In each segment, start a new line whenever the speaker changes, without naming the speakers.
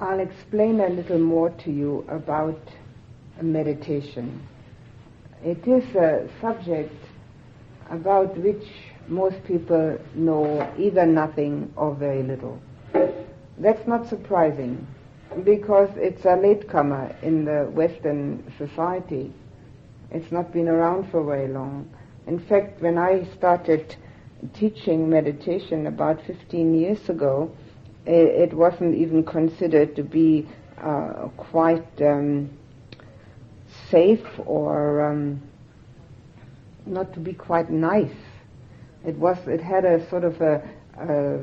I'll explain a little more to you about meditation. It is a subject about which most people know either nothing or very little. That's not surprising because it's a latecomer in the Western society. It's not been around for very long. In fact, when I started teaching meditation about 15 years ago, it, wasn't even considered to be uh, quite um, safe or um, not to be quite nice. It was. It had a sort of a, a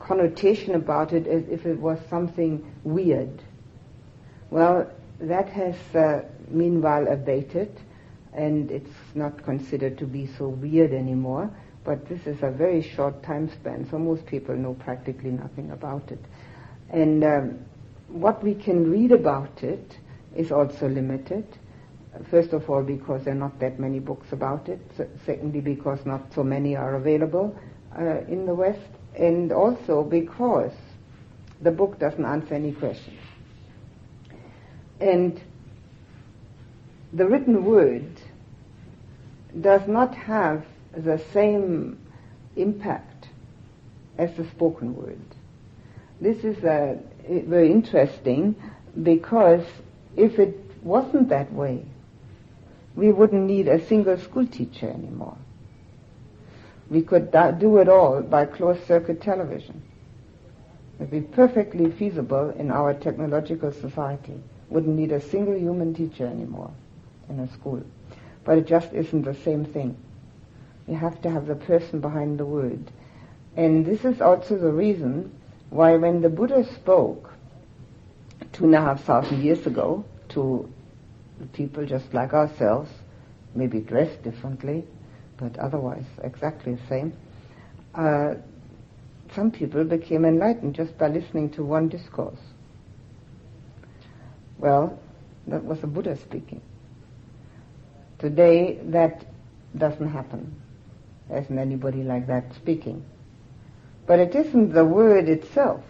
connotation about it as if it was something weird. Well, that has uh, meanwhile abated, and it's not considered to be so weird anymore. But this is a very short time span, so most people know practically nothing about it. And um, what we can read about it is also limited. First of all, because there are not that many books about it. secondly, because not so many are available uh, in the West. And also because the book doesn't answer any questions. And the written word does not have the same impact as the spoken word. This is uh, very interesting because if it wasn't that way, we wouldn't need a single school teacher anymore. We could do it all by closed circuit television. It would be perfectly feasible in our technological society. Wouldn't need a single human teacher anymore in a school. But it just isn't the same thing. You have to have the person behind the word. And this is also the reason why when the Buddha spoke two and a half thousand years ago to people just like ourselves, maybe dressed differently, but otherwise exactly the same, uh, some people became enlightened just by listening to one discourse. Well, that was the Buddha speaking. Today, that doesn't happen. Isn't anybody like that speaking. But it isn't the word itself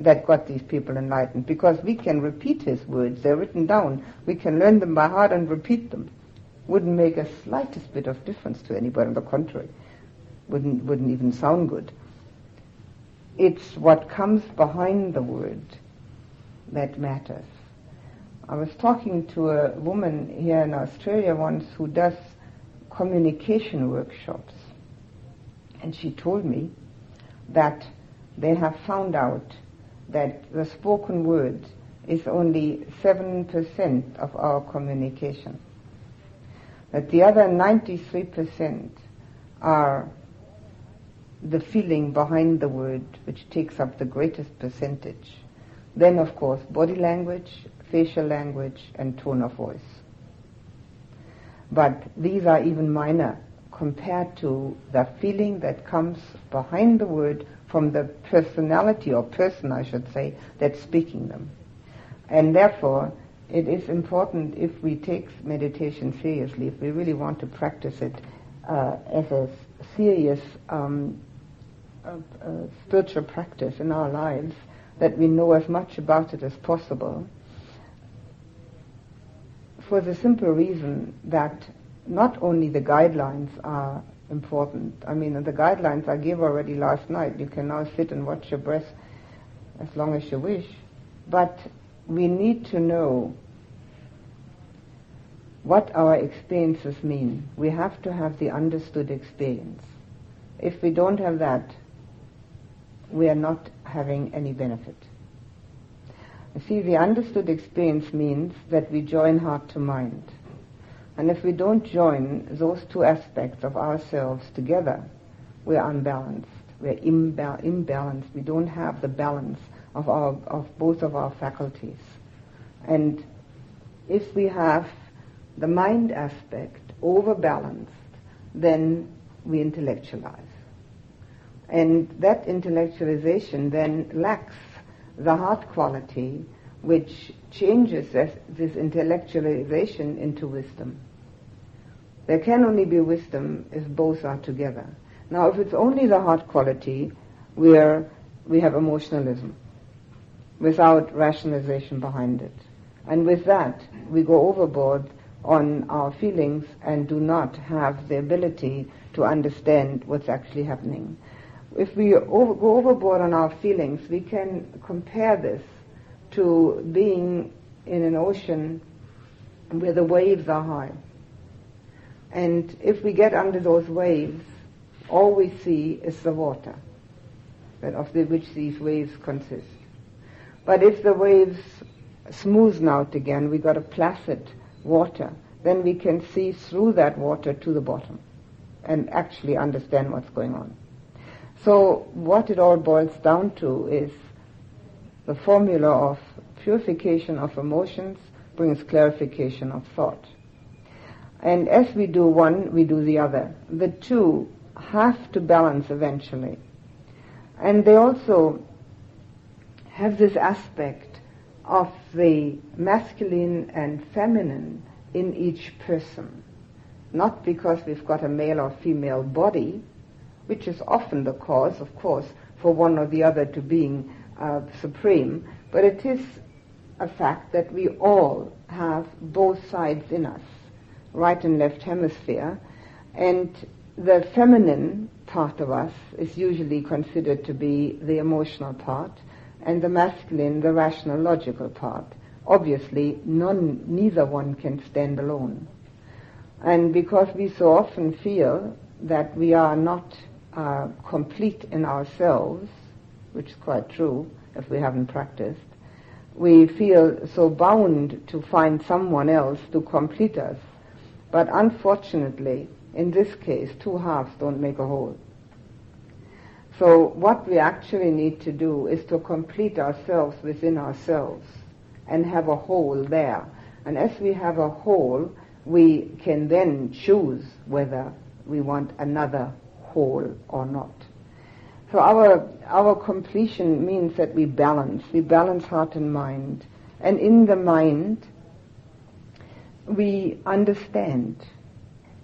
that got these people enlightened because we can repeat his words. They're written down. We can learn them by heart and repeat them. Wouldn't make a slightest bit of difference to anybody. On the contrary, wouldn't, wouldn't even sound good. It's what comes behind the word that matters. I was talking to a woman here in Australia once who does communication workshops. And she told me that they have found out that the spoken word is only 7% of our communication. That the other 93% are the feeling behind the word, which takes up the greatest percentage. Then, of course, body language, facial language, and tone of voice. But these are even minor compared to the feeling that comes behind the word from the personality or person, I should say, that's speaking them. And therefore, it is important if we take meditation seriously, if we really want to practice it uh, as a serious um, spiritual practice in our lives, that we know as much about it as possible for the simple reason that not only the guidelines are important. I mean, the guidelines I gave already last night. You can now sit and watch your breath as long as you wish. But we need to know what our experiences mean. We have to have the understood experience. If we don't have that, we are not having any benefit. See, the understood experience means that we join heart to mind. And if we don't join those two aspects of ourselves together, we're unbalanced. We're imba- imbalanced. We don't have the balance of, our, of both of our faculties. And if we have the mind aspect overbalanced, then we intellectualize. And that intellectualization then lacks the heart quality which changes this, this intellectualization into wisdom. There can only be wisdom if both are together. Now, if it's only the heart quality, we're, we have emotionalism. without rationalization behind it. And with that, we go overboard on our feelings and do not have the ability to understand what's actually happening. If we over, go overboard on our feelings, we can compare this to being in an ocean where the waves are high. And if we get under those waves, all we see is the water, of which these waves consist. But if the waves smoothen out again, we got a placid water, then we can see through that water to the bottom and actually understand what's going on. So what it all boils down to is the formula of purification of emotions brings clarification of thought. And as we do one, we do the other. The two have to balance eventually. And they also have this aspect of the masculine and feminine in each person. Not because we've got a male or female body, which is often the cause, of course, for one or the other to being uh, supreme, but it is a fact that we all have both sides in us, right and left hemisphere, and the feminine part of us is usually considered to be the emotional part, and the masculine, the rational, logical part. Obviously, none, neither one can stand alone. And because we so often feel that we are not uh, complete in ourselves, which is quite true if we haven't practiced, we feel so bound to find someone else to complete us. But unfortunately, in this case, two halves don't make a whole. So what we actually need to do is to complete ourselves within ourselves and have a whole there. And as we have a whole, we can then choose whether we want another whole or not. So our, our completion means that we balance. We balance heart and mind. And in the mind, we understand.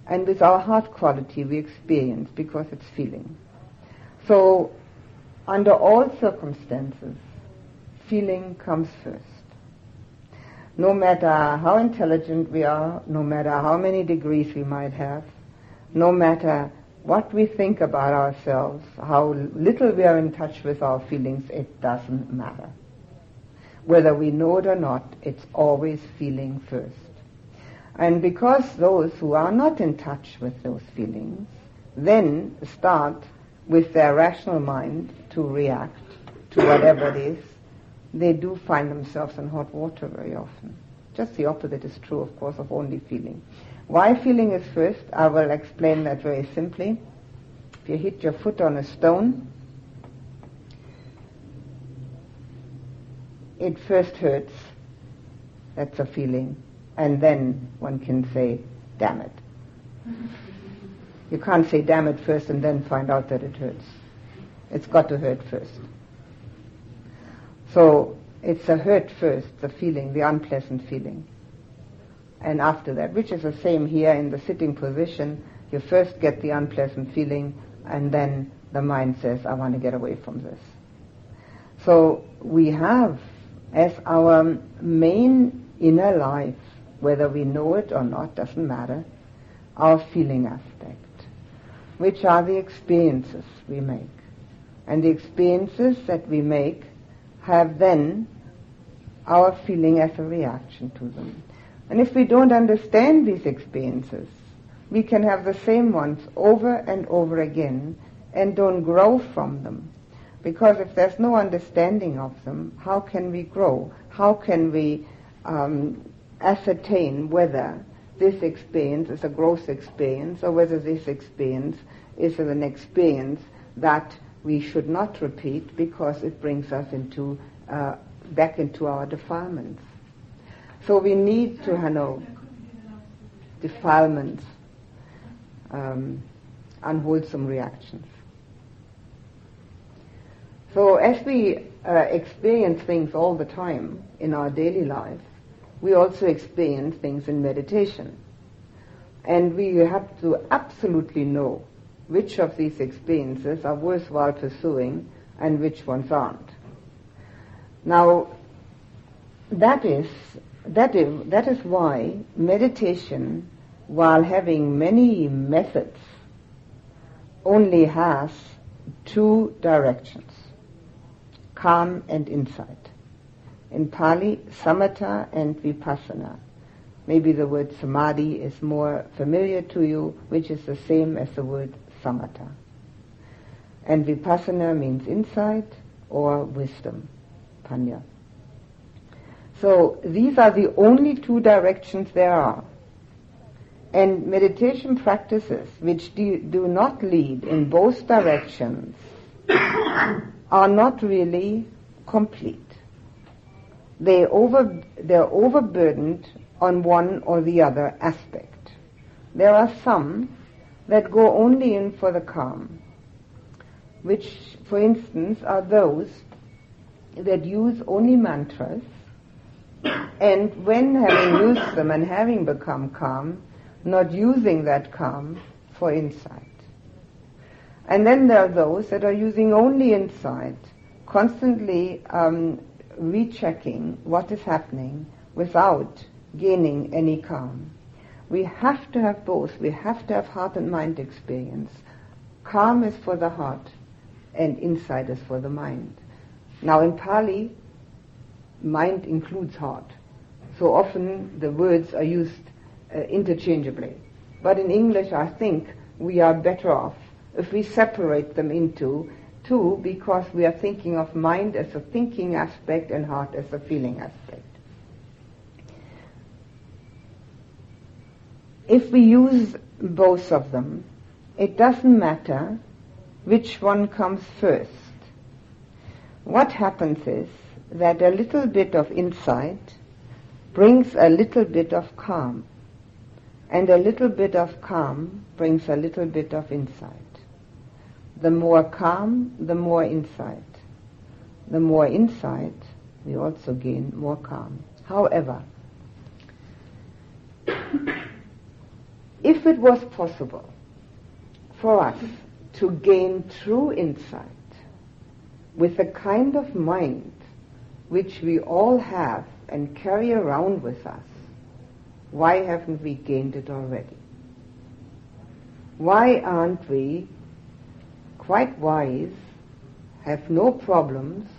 And with our heart quality, we experience because it's feeling. So, under all circumstances, feeling comes first. No matter how intelligent we are, no matter how many degrees we might have, no matter what we think about ourselves, how little we are in touch with our feelings, it doesn't matter. Whether we know it or not, it's always feeling first. And because those who are not in touch with those feelings then start with their rational mind to react to whatever it is, they do find themselves in hot water very often. Just the opposite is true, of course, of only feeling. Why feeling is first, I will explain that very simply. If you hit your foot on a stone, it first hurts. That's a feeling. And then one can say, damn it. You can't say damn it first and then find out that it hurts. It's got to hurt first. So it's a hurt first, the feeling, the unpleasant feeling. And after that, which is the same here in the sitting position, you first get the unpleasant feeling and then the mind says, I want to get away from this. So we have as our main inner life, whether we know it or not, doesn't matter, our feeling aspect which are the experiences we make. And the experiences that we make have then our feeling as a reaction to them. And if we don't understand these experiences, we can have the same ones over and over again and don't grow from them. Because if there's no understanding of them, how can we grow? How can we um, ascertain whether this experience is a gross experience or whether this experience is an experience that we should not repeat because it brings us into uh, back into our defilements. So we need to know defilements, um, unwholesome reactions. So as we uh, experience things all the time in our daily life, we also experience things in meditation. And we have to absolutely know which of these experiences are worthwhile pursuing and which ones aren't. Now, that is, that is, that is why meditation, while having many methods, only has two directions, calm and insight. In Pali, samatha and vipassana. Maybe the word samadhi is more familiar to you, which is the same as the word samatha. And vipassana means insight or wisdom, panya. So these are the only two directions there are. And meditation practices which do, do not lead in both directions are not really complete. They over, they're overburdened on one or the other aspect. There are some that go only in for the calm, which, for instance, are those that use only mantras, and when having used them and having become calm, not using that calm for insight. And then there are those that are using only insight, constantly um, rechecking what is happening without gaining any calm. We have to have both. We have to have heart and mind experience. Calm is for the heart and insight is for the mind. Now in Pali, mind includes heart. So often the words are used uh, interchangeably. But in English, I think we are better off if we separate them into two because we are thinking of mind as a thinking aspect and heart as a feeling aspect. If we use both of them, it doesn't matter which one comes first. What happens is that a little bit of insight brings a little bit of calm, and a little bit of calm brings a little bit of insight. The more calm, the more insight. The more insight, we also gain more calm. However, if it was possible for us to gain true insight with the kind of mind which we all have and carry around with us, why haven't we gained it already? Why aren't we quite wise, have no problems,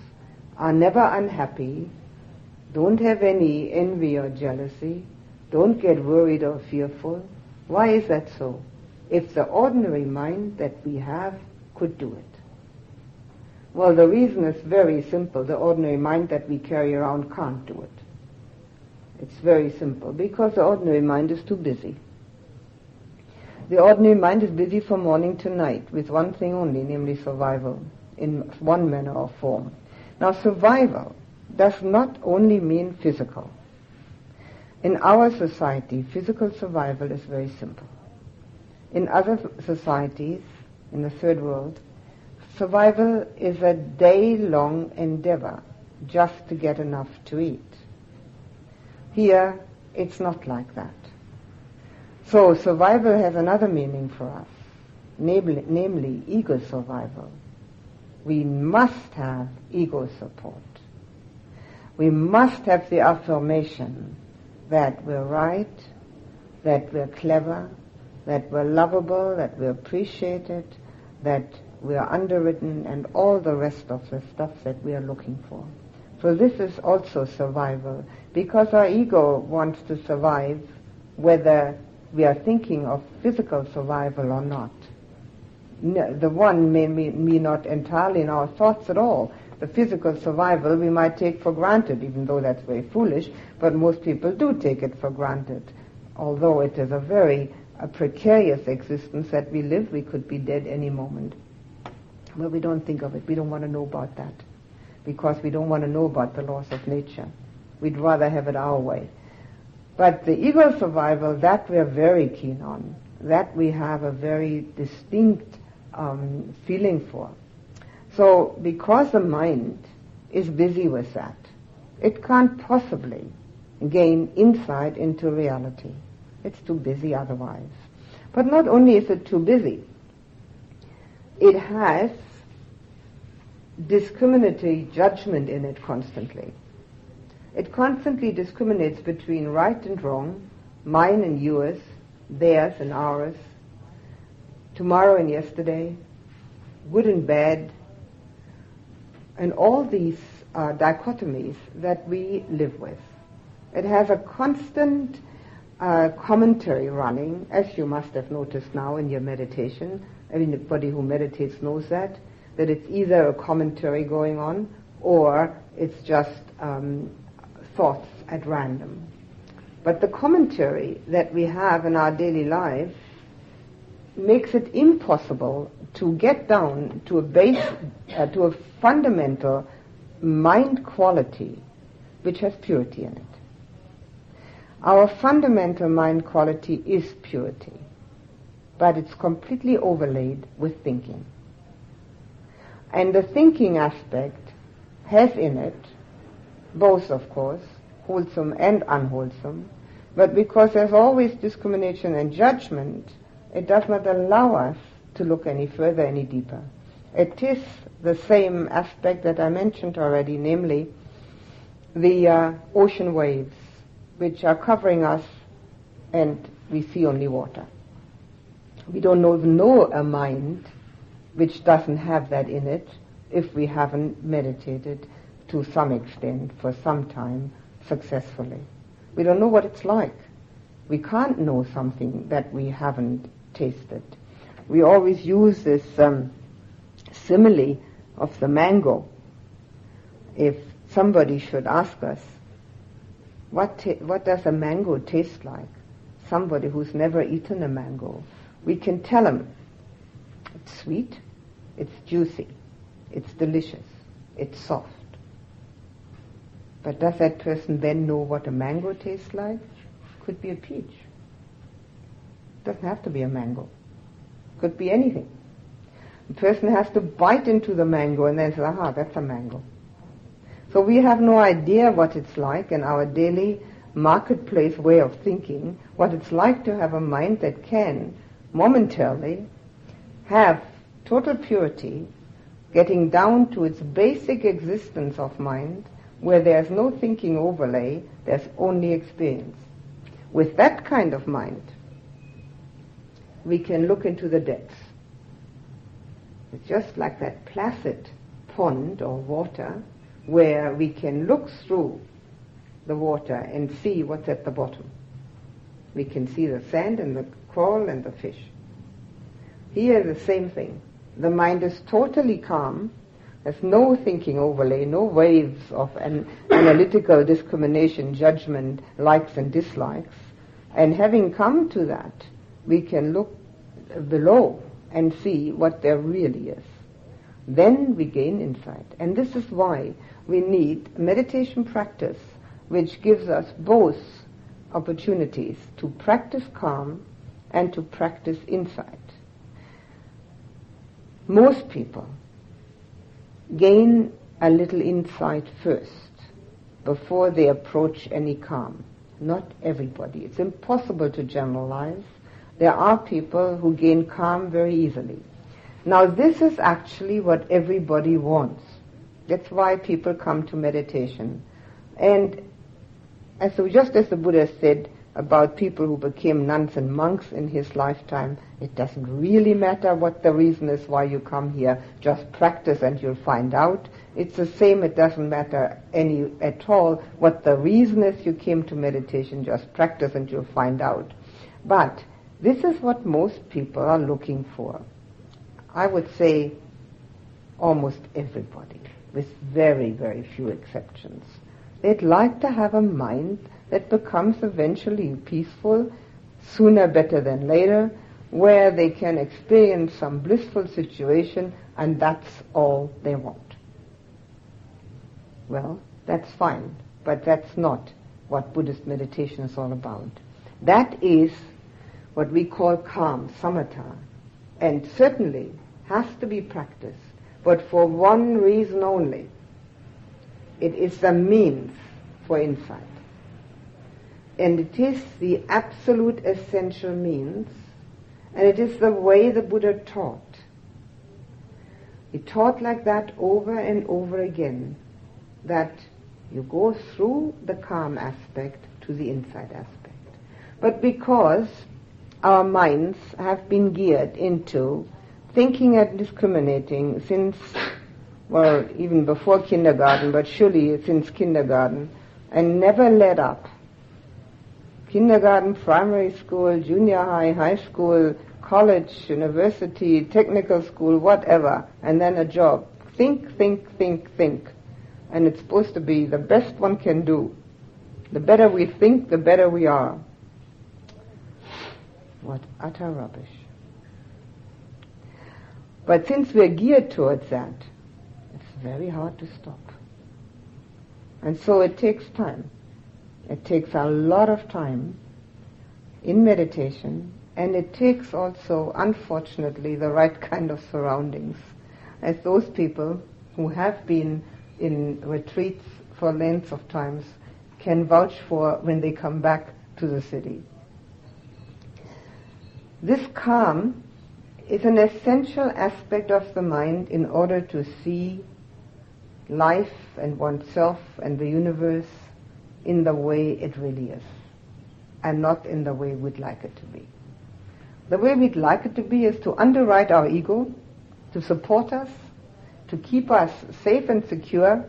are never unhappy, don't have any envy or jealousy, don't get worried or fearful, why is that so? If the ordinary mind that we have could do it. Well, the reason is very simple. The ordinary mind that we carry around can't do it. It's very simple because the ordinary mind is too busy. The ordinary mind is busy from morning to night with one thing only, namely survival, in one manner or form. Now, survival does not only mean physical. In our society, physical survival is very simple. In other societies, in the third world, survival is a day-long endeavor just to get enough to eat. Here, it's not like that. So survival has another meaning for us, namely, namely ego survival. We must have ego support. We must have the affirmation that we're right, that we're clever, that we're lovable, that we're appreciated, that we're underwritten, and all the rest of the stuff that we are looking for. So this is also survival, because our ego wants to survive whether we are thinking of physical survival or not. The one may be not entirely in our thoughts at all. The physical survival we might take for granted, even though that's very foolish, but most people do take it for granted. Although it is a very a precarious existence that we live, we could be dead any moment. But we don't think of it. We don't want to know about that because we don't want to know about the laws of nature. We'd rather have it our way. But the ego survival, that we're very keen on. That we have a very distinct um, feeling for. So because the mind is busy with that, it can't possibly gain insight into reality. It's too busy otherwise. But not only is it too busy, it has discriminatory judgment in it constantly. It constantly discriminates between right and wrong, mine and yours, theirs and ours, tomorrow and yesterday, good and bad, and all these uh, dichotomies that we live with. It has a constant uh, commentary running, as you must have noticed now in your meditation. I mean, Anybody who meditates knows that, that it's either a commentary going on or it's just um, thoughts at random. But the commentary that we have in our daily life makes it impossible to get down to a base, uh, to a fundamental mind quality which has purity in it. Our fundamental mind quality is purity, but it's completely overlaid with thinking. And the thinking aspect has in it both, of course, wholesome and unwholesome, but because there's always discrimination and judgment, it does not allow us to look any further, any deeper. It is the same aspect that I mentioned already, namely the uh, ocean waves, which are covering us and we see only water. We don't even know a mind which doesn't have that in it if we haven't meditated to some extent for some time successfully. We don't know what it's like. We can't know something that we haven't tasted. We always use this um, simile of the mango. If somebody should ask us, what, ta- what does a mango taste like? Somebody who's never eaten a mango. We can tell them it's sweet, it's juicy, it's delicious, it's soft. But does that person then know what a mango tastes like? Could be a peach. Doesn't have to be a mango. Could be anything. The person has to bite into the mango and then say, aha, that's a mango. So we have no idea what it's like in our daily marketplace way of thinking, what it's like to have a mind that can momentarily have total purity, getting down to its basic existence of mind, where there's no thinking overlay, there's only experience. With that kind of mind, we can look into the depths. It's just like that placid pond or water where we can look through the water and see what's at the bottom. We can see the sand and the coral and the fish. Here the same thing. The mind is totally calm there's no thinking overlay, no waves of an analytical discrimination, judgment, likes and dislikes. And having come to that, we can look below and see what there really is. Then we gain insight. And this is why we need meditation practice which gives us both opportunities to practice calm and to practice insight. Most people gain a little insight first before they approach any calm. Not everybody. It's impossible to generalize. There are people who gain calm very easily. Now this is actually what everybody wants. That's why people come to meditation. And, so just as the Buddha said, about people who became nuns and monks in his lifetime. It doesn't really matter what the reason is why you come here. Just practice and you'll find out. It's the same. It doesn't matter any at all what the reason is you came to meditation. Just practice and you'll find out. But this is what most people are looking for. I would say almost everybody, with very, very few exceptions. They'd like to have a mind that becomes eventually peaceful, sooner better than later, where they can experience some blissful situation and that's all they want. Well, that's fine, but that's not what Buddhist meditation is all about. That is what we call calm, samatha, and certainly has to be practiced, but for one reason only. It is the means for insight and it is the absolute essential means, and it is the way the Buddha taught. He taught like that over and over again that you go through the calm aspect to the insight aspect. But because our minds have been geared into thinking and discriminating since, well, even before kindergarten, but surely since kindergarten, and never let up. Kindergarten, primary school, junior high, high school, college, university, technical school, whatever, and then a job. Think, think, think, think. And it's supposed to be the best one can do. The better we think, the better we are. What utter rubbish. But since we're geared towards that, it's very hard to stop. And so it takes time. It takes a lot of time in meditation, and it takes also, unfortunately, the right kind of surroundings. As those people who have been in retreats for lengths of times can vouch for when they come back to the city. This calm is an essential aspect of the mind in order to see life and oneself and the universe in the way it really is and not in the way we'd like it to be. The way we'd like it to be is to underwrite our ego, to support us, to keep us safe and secure,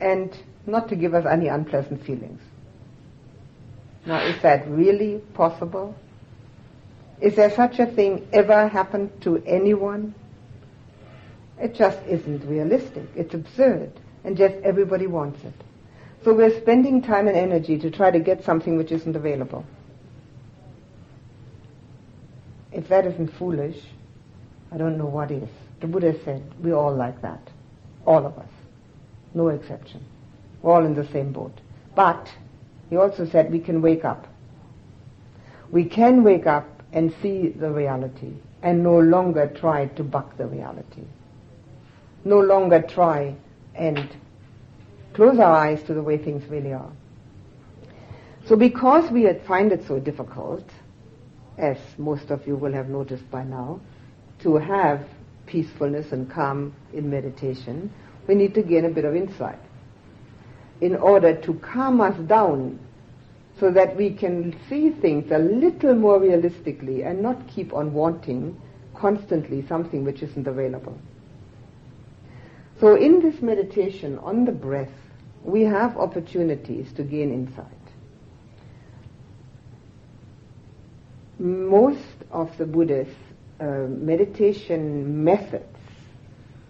and not to give us any unpleasant feelings. Now, is that really possible? Is there such a thing ever happened to anyone? It just isn't realistic. It's absurd. And just everybody wants it. So we're spending time and energy to try to get something which isn't available. If that isn't foolish, I don't know what is. The Buddha said, we're all like that. All of us. No exception. We're all in the same boat. But, he also said we can wake up. We can wake up and see the reality and no longer try to buck the reality. No longer try and close our eyes to the way things really are. So because we find it so difficult, as most of you will have noticed by now, to have peacefulness and calm in meditation, we need to gain a bit of insight in order to calm us down so that we can see things a little more realistically and not keep on wanting constantly something which isn't available. So in this meditation on the breath, we have opportunities to gain insight. Most of the Buddhist uh, meditation methods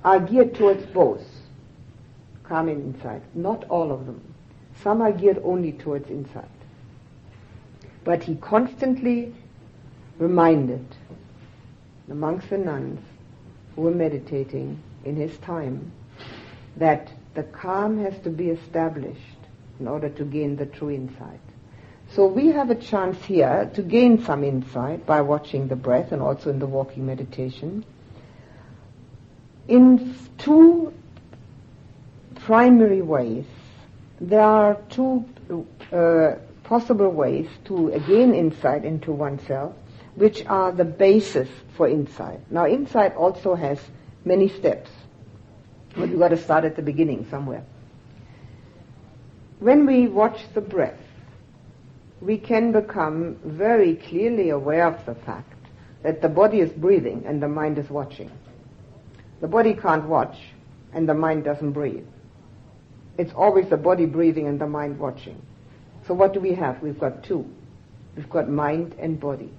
are geared towards both calm and insight. Not all of them. Some are geared only towards insight. But he constantly reminded the monks and nuns who were meditating in his time that the calm has to be established in order to gain the true insight. So we have a chance here to gain some insight by watching the breath and also in the walking meditation in two primary ways. There are two uh, possible ways to gain insight into oneself, which are the basis for insight. Now, insight also has many steps, but you've got to start at the beginning somewhere. When we watch the breath, we can become very clearly aware of the fact that the body is breathing and the mind is watching. The body can't watch and the mind doesn't breathe. It's always the body breathing and the mind watching. So what do we have? We've got two. We've got mind and body.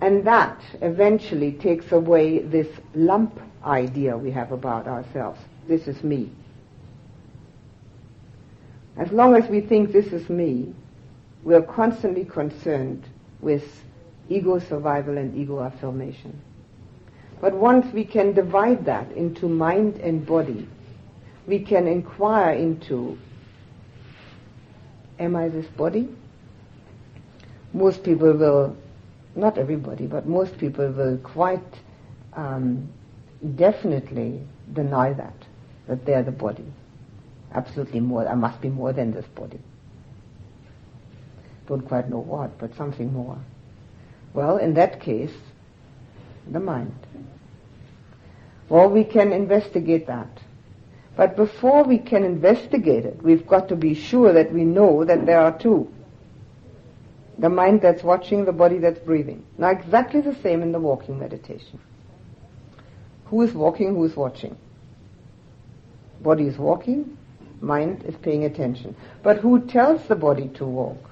And that eventually takes away this lump idea we have about ourselves. This is me. As long as we think this is me, we're constantly concerned with ego survival and ego affirmation. But once we can divide that into mind and body, we can inquire into am I this body? Most people will, not everybody, but most people will quite um, definitely deny that, that they're the body. Absolutely more, I must be more than this body. Don't quite know what, but something more. Well, in that case, the mind. Well, we can investigate that. But before we can investigate it, we've got to be sure that we know that there are two. The mind that's watching, the body that's breathing. Now exactly the same in the walking meditation. Who is walking, who is watching? Body is walking, mind is paying attention. But who tells the body to walk?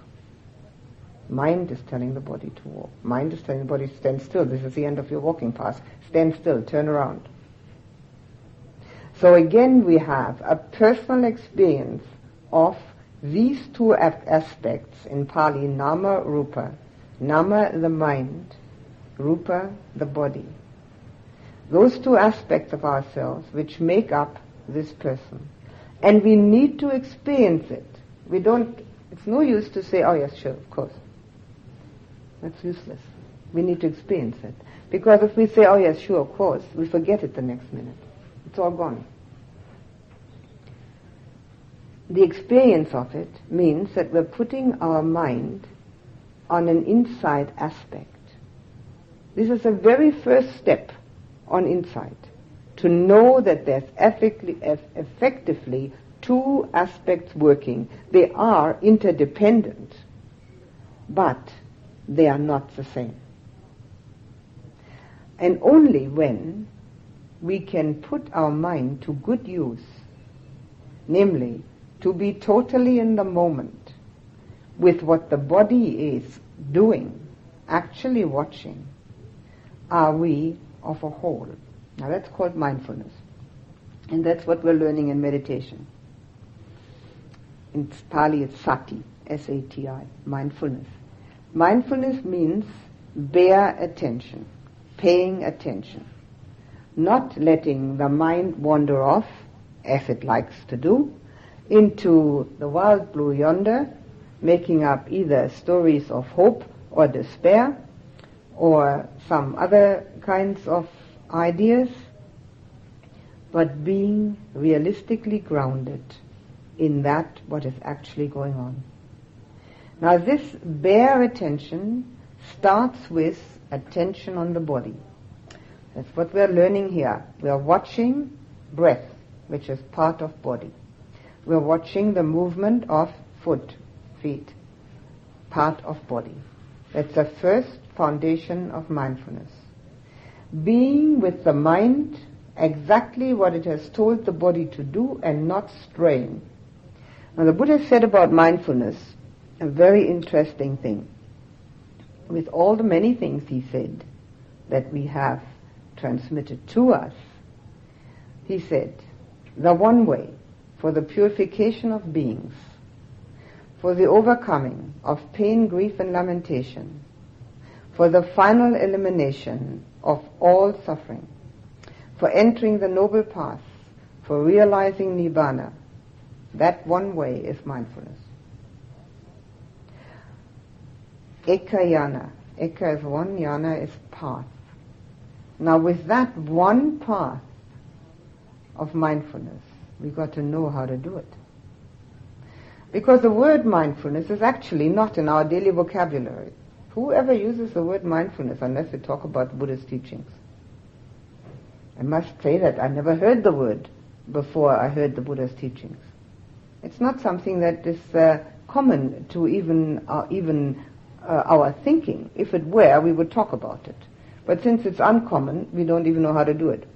Mind is telling the body to walk. Mind is telling the body to stand still. This is the end of your walking path. Stand still, turn around. So again we have a personal experience of these two aspects in Pali, Nama, Rupa. Nama, the mind. Rupa, the body. Those two aspects of ourselves which make up this person. And we need to experience it. We don't, it's no use to say, oh yes, sure, of course. That's useless. We need to experience it. Because if we say, oh yes, sure, of course, we forget it the next minute. It's all gone. The experience of it means that we're putting our mind on an insight aspect. This is the very first step on insight. To know that there's effectively two aspects working. They are interdependent, but they are not the same. And only when we can put our mind to good use, namely, to be totally in the moment with what the body is doing, actually watching, are we of a whole. Now that's called mindfulness. And that's what we're learning in meditation. In Pali it's sati, S-A-T-I, mindfulness. Mindfulness means bare attention, paying attention, not letting the mind wander off, as it likes to do, into the wild blue yonder, making up either stories of hope or despair, or some other kinds of ideas, but being realistically grounded in that what is actually going on. Now this bare attention starts with attention on the body. That's what we're learning here. We're watching breath, which is part of body. We're watching the movement of foot, feet, part of body. That's the first foundation of mindfulness. Being with the mind exactly what it has told the body to do and not straying. Now the Buddha said about mindfulness a very interesting thing. With all the many things he said that we have transmitted to us, he said, the one way for the purification of beings, for the overcoming of pain, grief, and lamentation, for the final elimination of all suffering, for entering the noble path, for realizing Nibbana. That one way is mindfulness. Ekayana. Eka is one, yana is path. Now with that one path of mindfulness, we got to know how to do it. Because the word mindfulness is actually not in our daily vocabulary. Whoever uses the word mindfulness unless they talk about Buddhist teachings? I must say that I never heard the word before I heard the Buddha's teachings. It's not something that is uh, common to even uh, even uh, our thinking. If it were, we would talk about it. But since it's uncommon, we don't even know how to do it.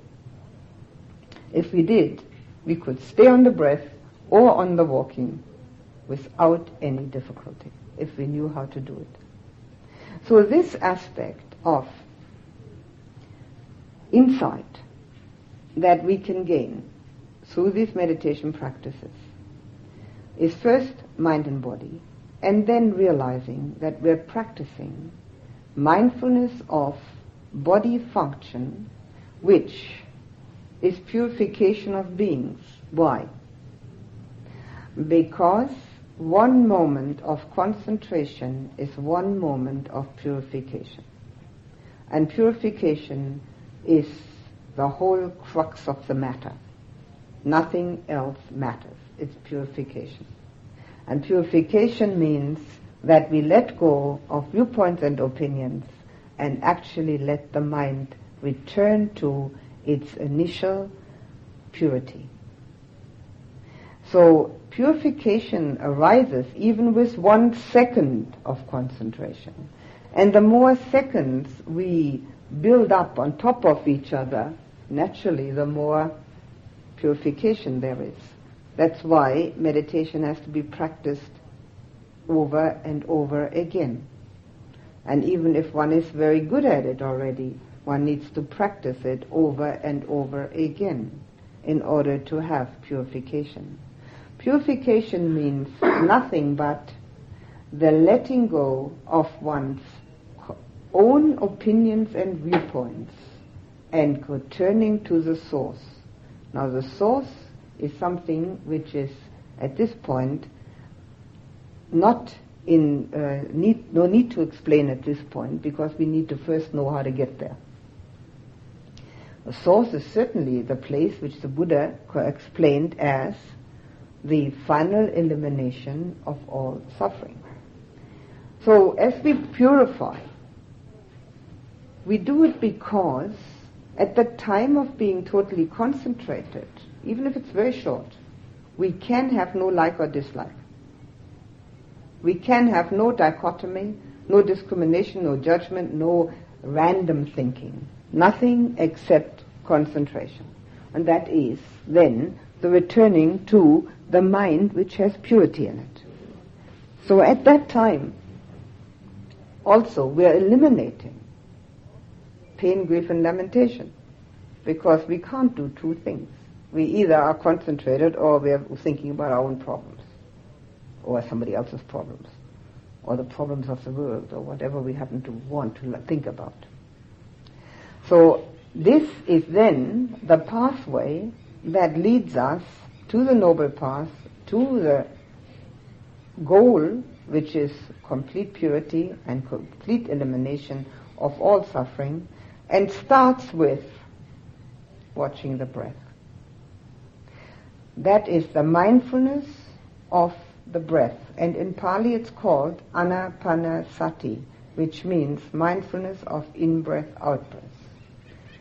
If we did, we could stay on the breath or on the walking without any difficulty, if we knew how to do it. So this aspect of insight that we can gain through these meditation practices is first mind and body, and then realizing that we're practicing mindfulness of body function, which is purification of beings. Why? Because one moment of concentration is one moment of purification. And purification is the whole crux of the matter. Nothing else matters. It's purification. And purification means that we let go of viewpoints and opinions and actually let the mind return to its initial purity. So purification arises even with one second of concentration. And the more seconds we build up on top of each other, naturally the more purification there is. That's why meditation has to be practiced over and over again. And even if one is very good at it already, one needs to practice it over and over again in order to have purification. Purification means nothing but the letting go of one's own opinions and viewpoints and turning to the source. Now the source is something which is at this point not in uh, need, no need to explain at this point because we need to first know how to get there. The source is certainly the place which the Buddha explained as the final elimination of all suffering. So as we purify, we do it because at the time of being totally concentrated, even if it's very short, we can have no like or dislike. We can have no dichotomy, no discrimination, no judgment, no random thinking. Nothing except concentration. And that is then the returning to the mind which has purity in it. So at that time, also we are eliminating pain, grief, and lamentation because we can't do two things. We either are concentrated or we are thinking about our own problems or somebody else's problems or the problems of the world or whatever we happen to want to think about. So this is then the pathway that leads us to the noble path, to the goal which is complete purity and complete elimination of all suffering and starts with watching the breath. That is the mindfulness of the breath. And in Pali it's called anapanasati, which means mindfulness of in-breath, out-breath.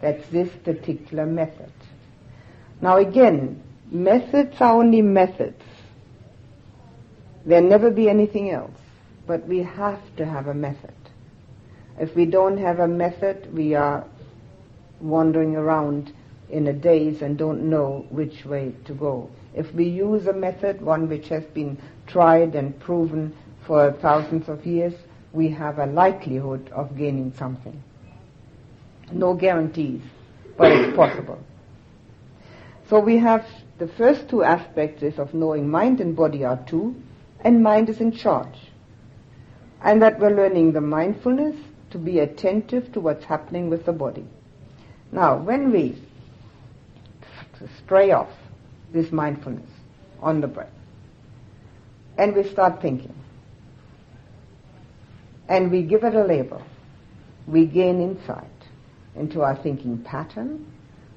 That's this particular method. Now again, methods are only methods. There'll never be anything else. But we have to have a method. If we don't have a method, we are wandering around in a daze and don't know which way to go. If we use a method, one which has been tried and proven for thousands of years, we have a likelihood of gaining something. No guarantees, but it's possible. So we have the first two aspects is of knowing mind and body are two, and mind is in charge. And that we're learning the mindfulness to be attentive to what's happening with the body. Now, when we stray off this mindfulness on the breath, and we start thinking, and we give it a label, we gain insight into our thinking pattern,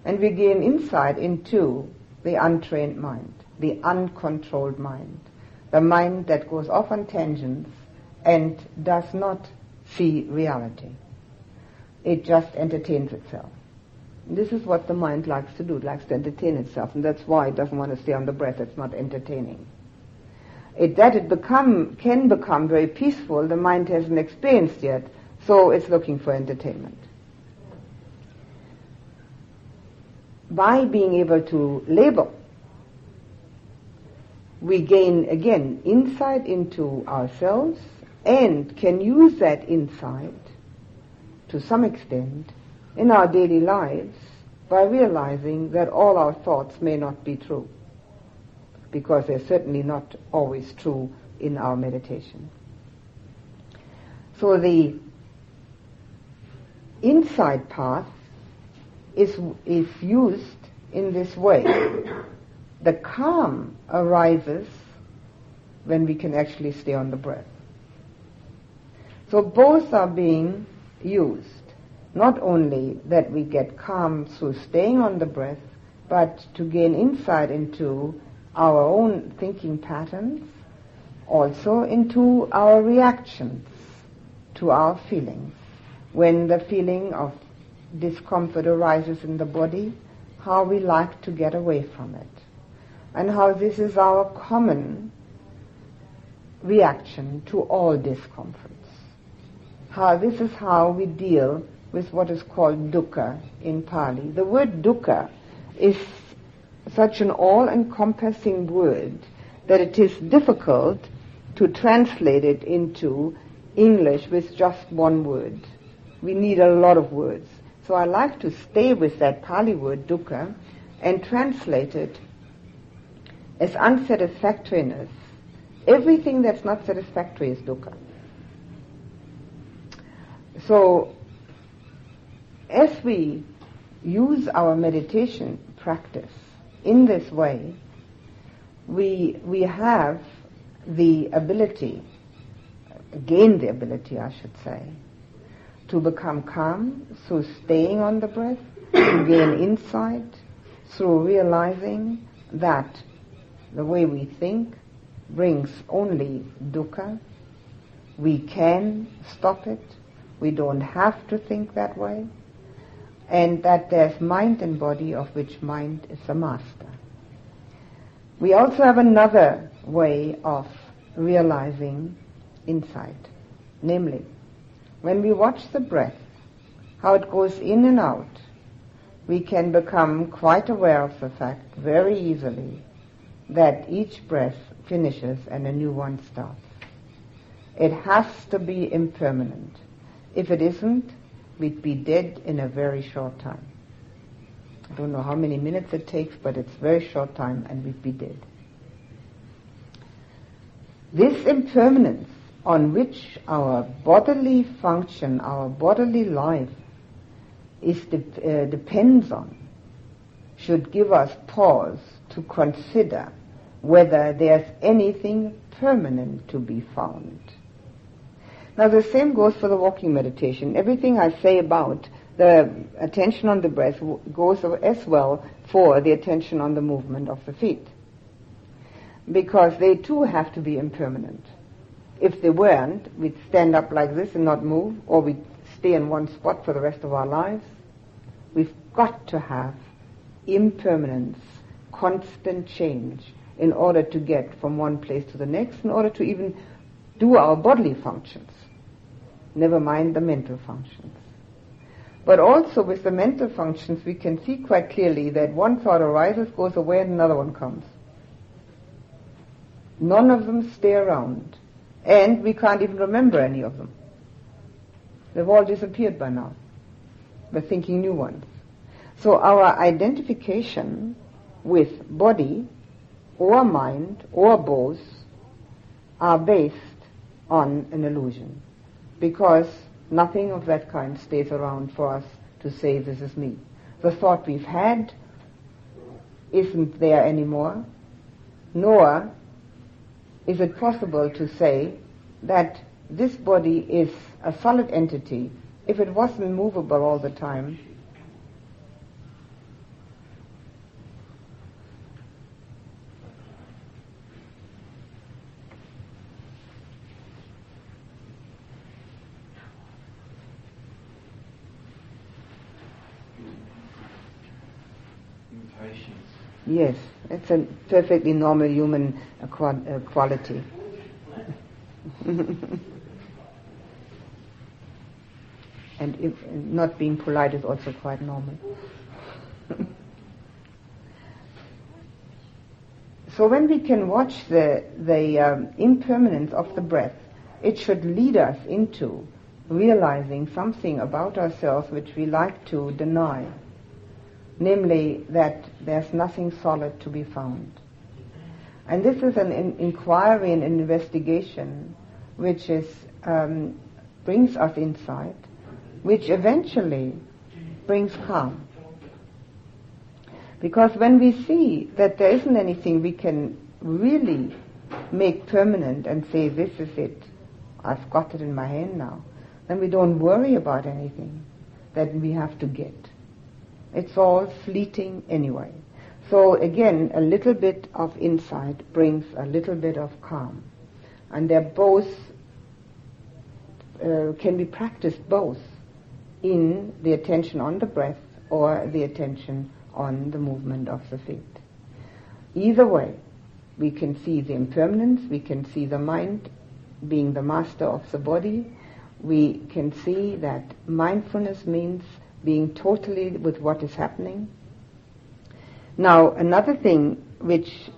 and we gain insight into the untrained mind, the uncontrolled mind, the mind that goes off on tangents and does not see reality. It just entertains itself. This is what the mind likes to do. It likes to entertain itself, and that's why it doesn't want to stay on the breath. It's not entertaining. It, that it become can become very peaceful, the mind hasn't experienced yet, so it's looking for entertainment. By being able to label, we gain again insight into ourselves and can use that insight to some extent in our daily lives by realizing that all our thoughts may not be true because they're certainly not always true in our meditation. So the insight path is, is used in this way. The calm arises when we can actually stay on the breath. So both are being used. Not only that we get calm through staying on the breath, but to gain insight into our own thinking patterns, also into our reactions to our feelings. When the feeling of discomfort arises in the body, how we like to get away from it, and how this is our common reaction to all discomforts. How this is how we deal with what is called dukkha in Pali. The word dukkha is such an all-encompassing word that it is difficult to translate it into English with just one word. We need a lot of words. So I like to stay with that Pali word dukkha and translate it as unsatisfactoriness. Everything that's not satisfactory is dukkha. So as we use our meditation practice in this way, we, we have the ability, gain the ability, I should say, to become calm through staying on the breath, to gain insight through realizing that the way we think brings only dukkha. We can stop it. We don't have to think that way. And that there's mind and body of which mind is the master. We also have another way of realizing insight, namely, when we watch the breath, how it goes in and out, we can become quite aware of the fact very easily that each breath finishes and a new one starts. It has to be impermanent. If it isn't, we'd be dead in a very short time. I don't know how many minutes it takes, but it's very short time and we'd be dead. This impermanence on which our bodily function, our bodily life is de- uh, depends on should give us pause to consider whether there's anything permanent to be found. Now the same goes for the walking meditation. Everything I say about the attention on the breath goes as well for the attention on the movement of the feet. Because they too have to be impermanent. If they weren't, we'd stand up like this and not move, or we'd stay in one spot for the rest of our lives. We've got to have impermanence, constant change, in order to get from one place to the next, in order to even do our bodily functions never mind the mental functions. But also with the mental functions, we can see quite clearly that one thought arises, goes away, and another one comes. None of them stay around. And we can't even remember any of them. They've all disappeared by now. We're thinking new ones. So our identification with body or mind or both are based on an illusion because nothing of that kind stays around for us to say this is me. The thought we've had isn't there anymore, nor is it possible to say that this body is a solid entity. If it wasn't movable all the time, Yes, it's a perfectly normal human uh, quality. and if, not being polite is also quite normal. so when we can watch the, the um, impermanence of the breath, it should lead us into realizing something about ourselves which we like to deny namely that there's nothing solid to be found. And this is an in- inquiry and investigation which is, um, brings us insight, which eventually brings calm. Because when we see that there isn't anything we can really make permanent and say, this is it, I've got it in my hand now, then we don't worry about anything that we have to get. It's all fleeting anyway. So again, a little bit of insight brings a little bit of calm. And they're both, uh, can be practiced both in the attention on the breath or the attention on the movement of the feet. Either way, we can see the impermanence, we can see the mind being the master of the body, we can see that mindfulness means being totally with what is happening. Now, another thing which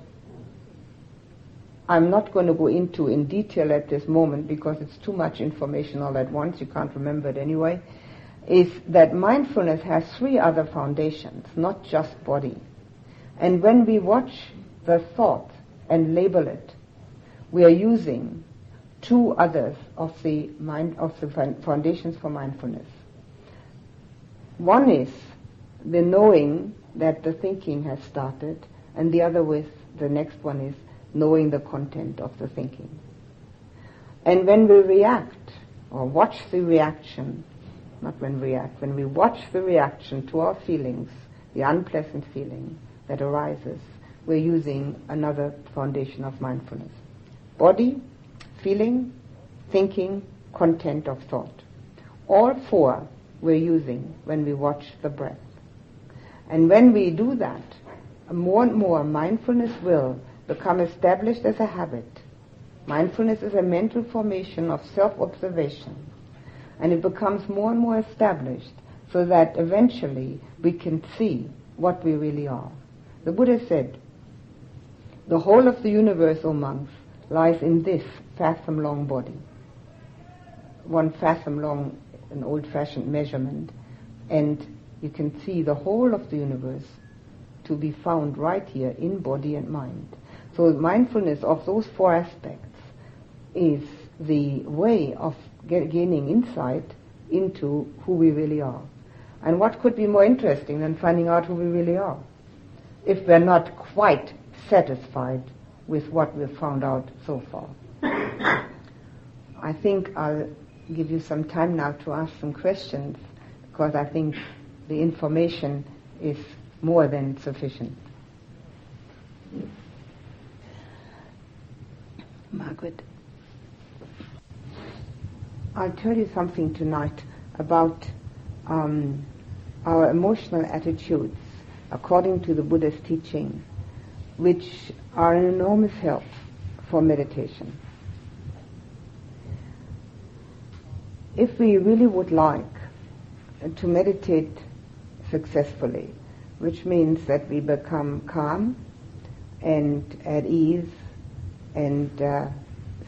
I'm not going to go into in detail at this moment because it's too much information all at once, you can't remember it anyway, is that mindfulness has three other foundations, not just body. And when we watch the thought and label it, we are using two others of the mind of the foundations for mindfulness. One is the knowing that the thinking has started, and the other with the next one is knowing the content of the thinking. And when we react or watch the reaction, not when we react, when we watch the reaction to our feelings, the unpleasant feeling that arises, we're using another foundation of mindfulness. Body, feeling, thinking, content of thought. All four we're using when we watch the breath. And when we do that, more and more mindfulness will become established as a habit. Mindfulness is a mental formation of self-observation. And it becomes more and more established so that eventually we can see what we really are. The Buddha said, the whole of the universe, O monks, lies in this fathom long body. One fathom long, an old fashioned measurement, and you can see the whole of the universe to be found right here in body and mind. So mindfulness of those four aspects is the way of get, gaining insight into who we really are. And what could be more interesting than finding out who we really are? If we're not quite satisfied with what we've found out so far. I think I'll give you some time now to ask some questions because I think the information is more than sufficient. Margaret. I'll tell you something tonight about um, our emotional attitudes according to the Buddha's teaching which are an enormous help for meditation. If we really would like to meditate successfully, which means that we become calm and at ease and uh,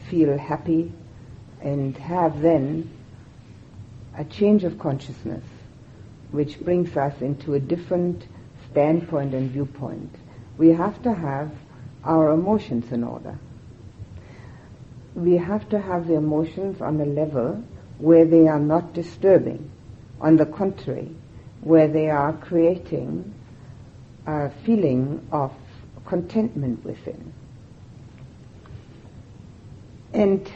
feel happy and have then a change of consciousness which brings us into a different standpoint and viewpoint we have to have our emotions in order. We have to have the emotions on a level where they are not disturbing. On the contrary, where they are creating a feeling of contentment within. And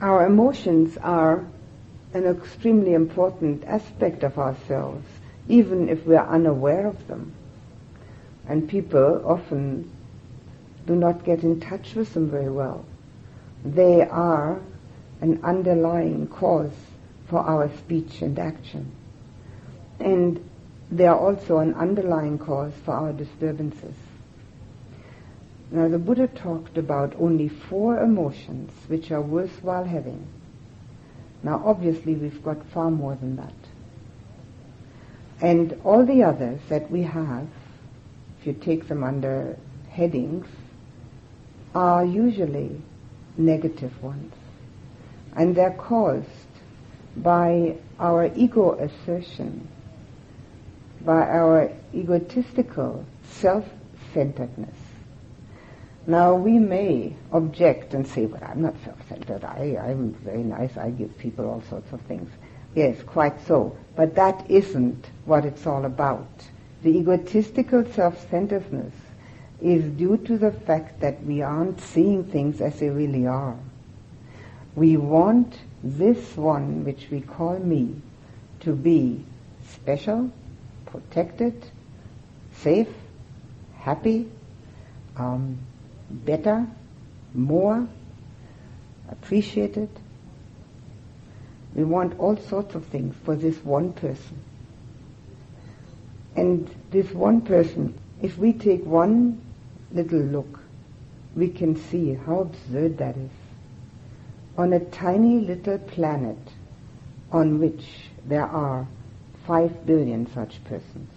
our emotions are an extremely important aspect of ourselves, even if we are unaware of them and people often do not get in touch with them very well. They are an underlying cause for our speech and action. And they are also an underlying cause for our disturbances. Now the Buddha talked about only four emotions which are worthwhile having. Now obviously we've got far more than that. And all the others that we have if you take them under headings, are usually negative ones. And they're caused by our ego assertion, by our egotistical self-centeredness. Now we may object and say, but I'm not self-centered, I, I'm very nice, I give people all sorts of things. Yes, quite so. But that isn't what it's all about. The egotistical self-centeredness is due to the fact that we aren't seeing things as they really are. We want this one, which we call me, to be special, protected, safe, happy, um, better, more, appreciated. We want all sorts of things for this one person. And this one person, if we take one little look, we can see how absurd that is. On a tiny little planet on which there are five billion such persons.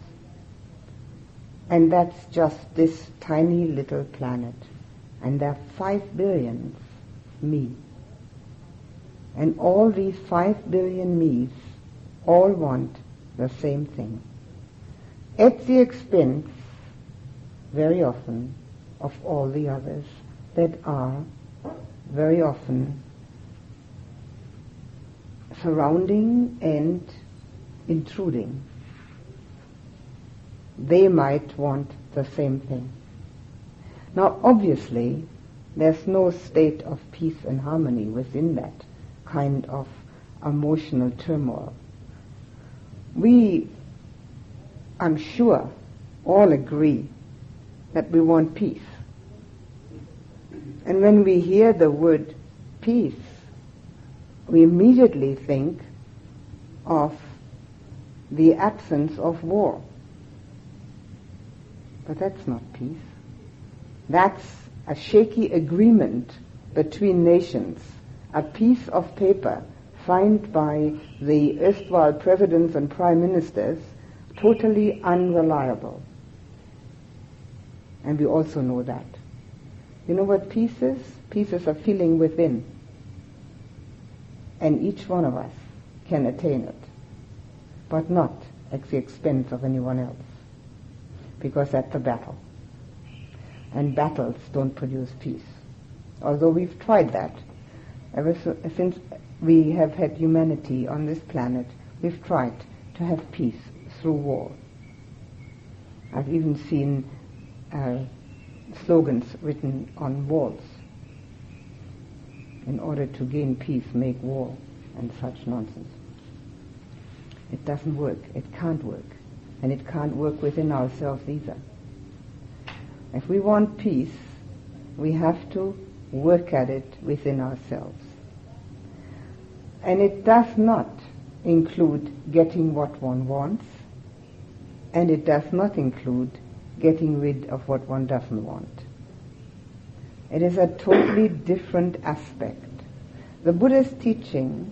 And that's just this tiny little planet. And there are five billions me. And all these five billion me's all want the same thing. At the expense, very often, of all the others that are very often surrounding and intruding. They might want the same thing. Now, obviously, there's no state of peace and harmony within that kind of emotional turmoil. We, I'm sure, all agree that we want peace. And when we hear the word peace, we immediately think of the absence of war. But that's not peace. That's a shaky agreement between nations, a piece of paper signed by the erstwhile presidents and prime ministers, totally unreliable. And we also know that. You know what peace is? Peace is a feeling within. And each one of us can attain it, but not at the expense of anyone else, because that's a battle. And battles don't produce peace. Although we've tried that. Ever so, since we have had humanity on this planet, we've tried to have peace through war. I've even seen uh, slogans written on walls in order to gain peace, make war, and such nonsense. It doesn't work. It can't work. And it can't work within ourselves either. If we want peace, we have to work at it within ourselves. And it does not include getting what one wants, and it does not include getting rid of what one doesn't want. It is a totally different aspect. The Buddha's teaching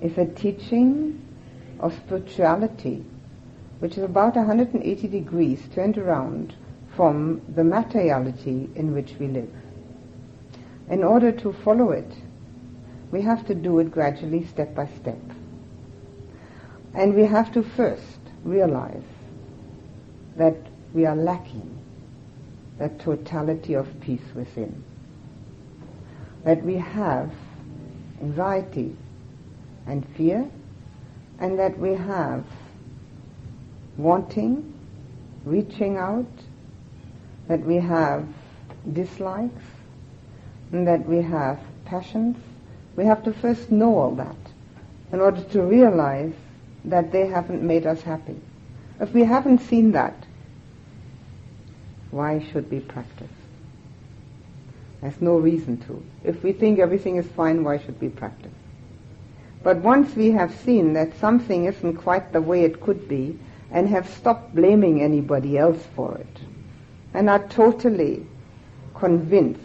is a teaching of spirituality, which is about 180 degrees turned around from the materiality in which we live. In order to follow it, we have to do it gradually, step by step. And we have to first realize that we are lacking that totality of peace within. That we have anxiety and fear, and that we have wanting, reaching out, that we have dislikes, and that we have passions. We have to first know all that in order to realize that they haven't made us happy. If we haven't seen that, why should we practice? There's no reason to. If we think everything is fine, why should we practice? But once we have seen that something isn't quite the way it could be, and have stopped blaming anybody else for it, and are totally convinced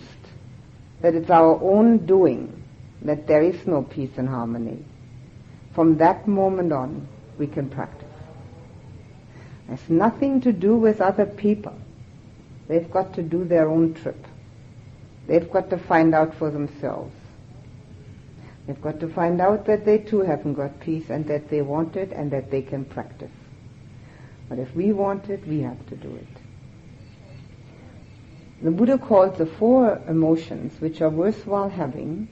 that it's our own doing that there is no peace and harmony, from that moment on, we can practice. It's nothing to do with other people. They've got to do their own trip. They've got to find out for themselves. They've got to find out that they too haven't got peace and that they want it and that they can practice. But if we want it, we have to do it. The Buddha calls the four emotions which are worthwhile having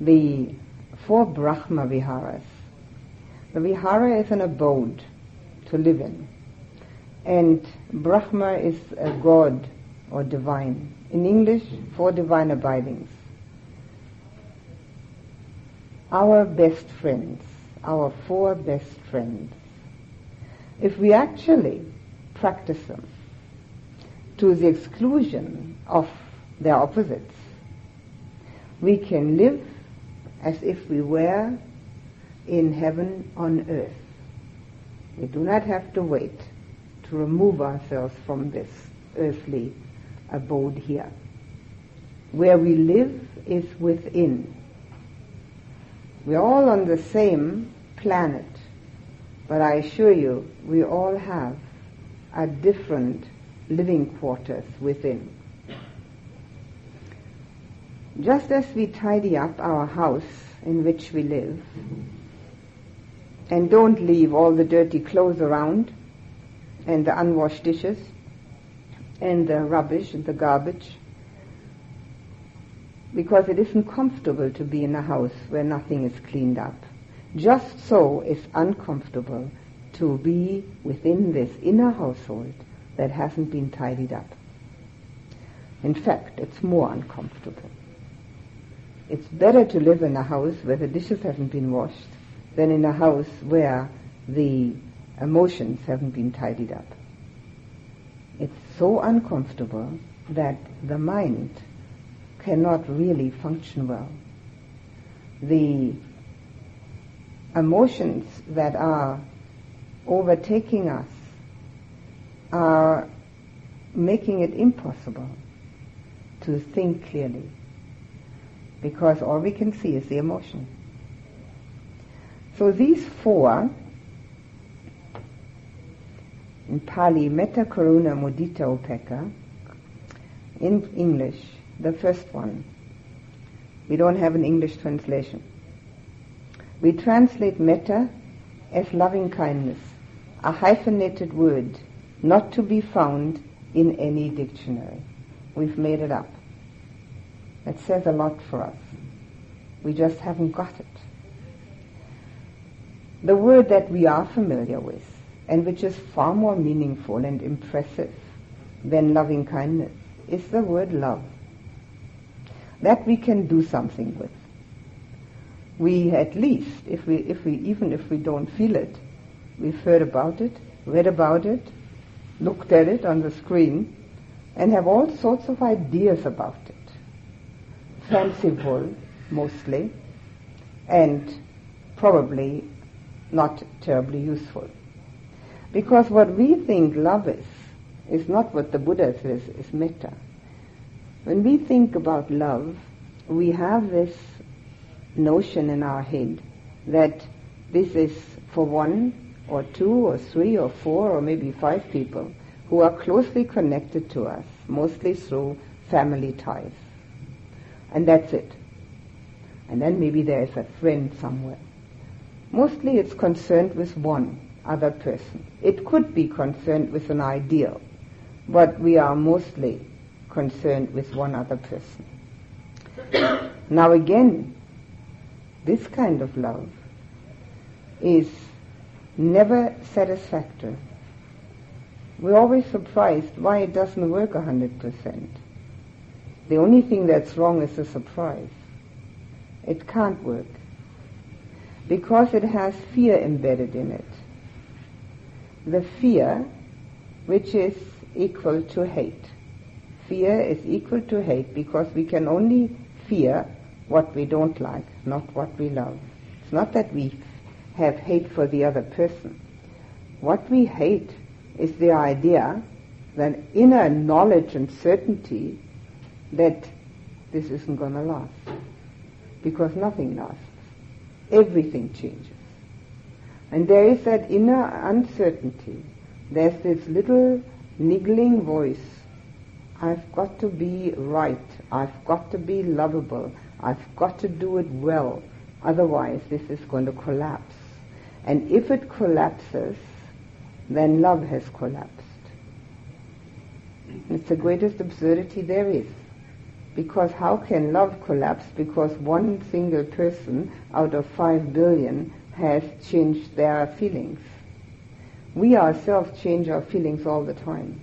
the four Brahma Viharas. The Vihara is an abode to live in. And Brahma is a god or divine. In English, four divine abidings. Our best friends, our four best friends. If we actually practice them to the exclusion of their opposites, we can live as if we were in heaven on earth. We do not have to wait to remove ourselves from this earthly abode here. Where we live is within. We're all on the same planet, but I assure you, we all have a different living quarters within. Just as we tidy up our house in which we live, and don't leave all the dirty clothes around, and the unwashed dishes, and the rubbish and the garbage, because it isn't comfortable to be in a house where nothing is cleaned up. Just so it's uncomfortable to be within this inner household that hasn't been tidied up. In fact, it's more uncomfortable. It's better to live in a house where the dishes haven't been washed than in a house where the emotions haven't been tidied up. It's so uncomfortable that the mind cannot really function well. The emotions that are overtaking us are making it impossible to think clearly because all we can see is the emotion. So these four, in Pali, Metta, Karuna, Mudita, Upekkha, in English, the first one, we don't have an English translation. We translate metta as loving kindness, a hyphenated word not to be found in any dictionary. We've made it up. That says a lot for us. We just haven't got it. The word that we are familiar with, and which is far more meaningful and impressive than loving kindness, is the word love. That we can do something with we at least, if we, if we, even if we don't feel it, we've heard about it, read about it, looked at it on the screen, and have all sorts of ideas about it. Fanciful, mostly, and probably not terribly useful. Because what we think love is, is not what the Buddha says is metta. When we think about love, we have this notion in our head that this is for one or two or three or four or maybe five people who are closely connected to us, mostly through family ties. And that's it. And then maybe there is a friend somewhere. Mostly it's concerned with one other person. It could be concerned with an ideal, but we are mostly concerned with one other person. now again, this kind of love is never satisfactory. We're always surprised why it doesn't work a hundred percent. The only thing that's wrong is the surprise. It can't work because it has fear embedded in it. The fear which is equal to hate. Fear is equal to hate because we can only fear what we don't like, not what we love. It's not that we have hate for the other person. What we hate is the idea, that inner knowledge and certainty that this isn't going to last. Because nothing lasts. Everything changes. And there is that inner uncertainty. There's this little niggling voice. I've got to be right. I've got to be lovable. I've got to do it well, otherwise this is going to collapse. And if it collapses, then love has collapsed. It's the greatest absurdity there is. Because how can love collapse because one single person out of five billion has changed their feelings? We ourselves change our feelings all the time.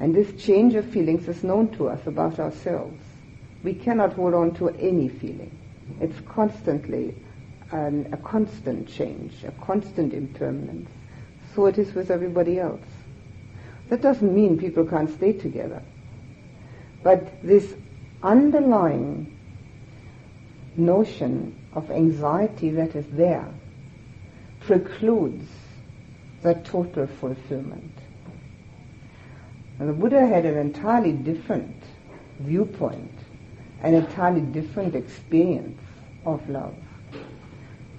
And this change of feelings is known to us about ourselves we cannot hold on to any feeling. It's constantly an, a constant change, a constant impermanence. So it is with everybody else. That doesn't mean people can't stay together. But this underlying notion of anxiety that is there precludes the total fulfillment. The Buddha had an entirely different viewpoint, an entirely different experience of love.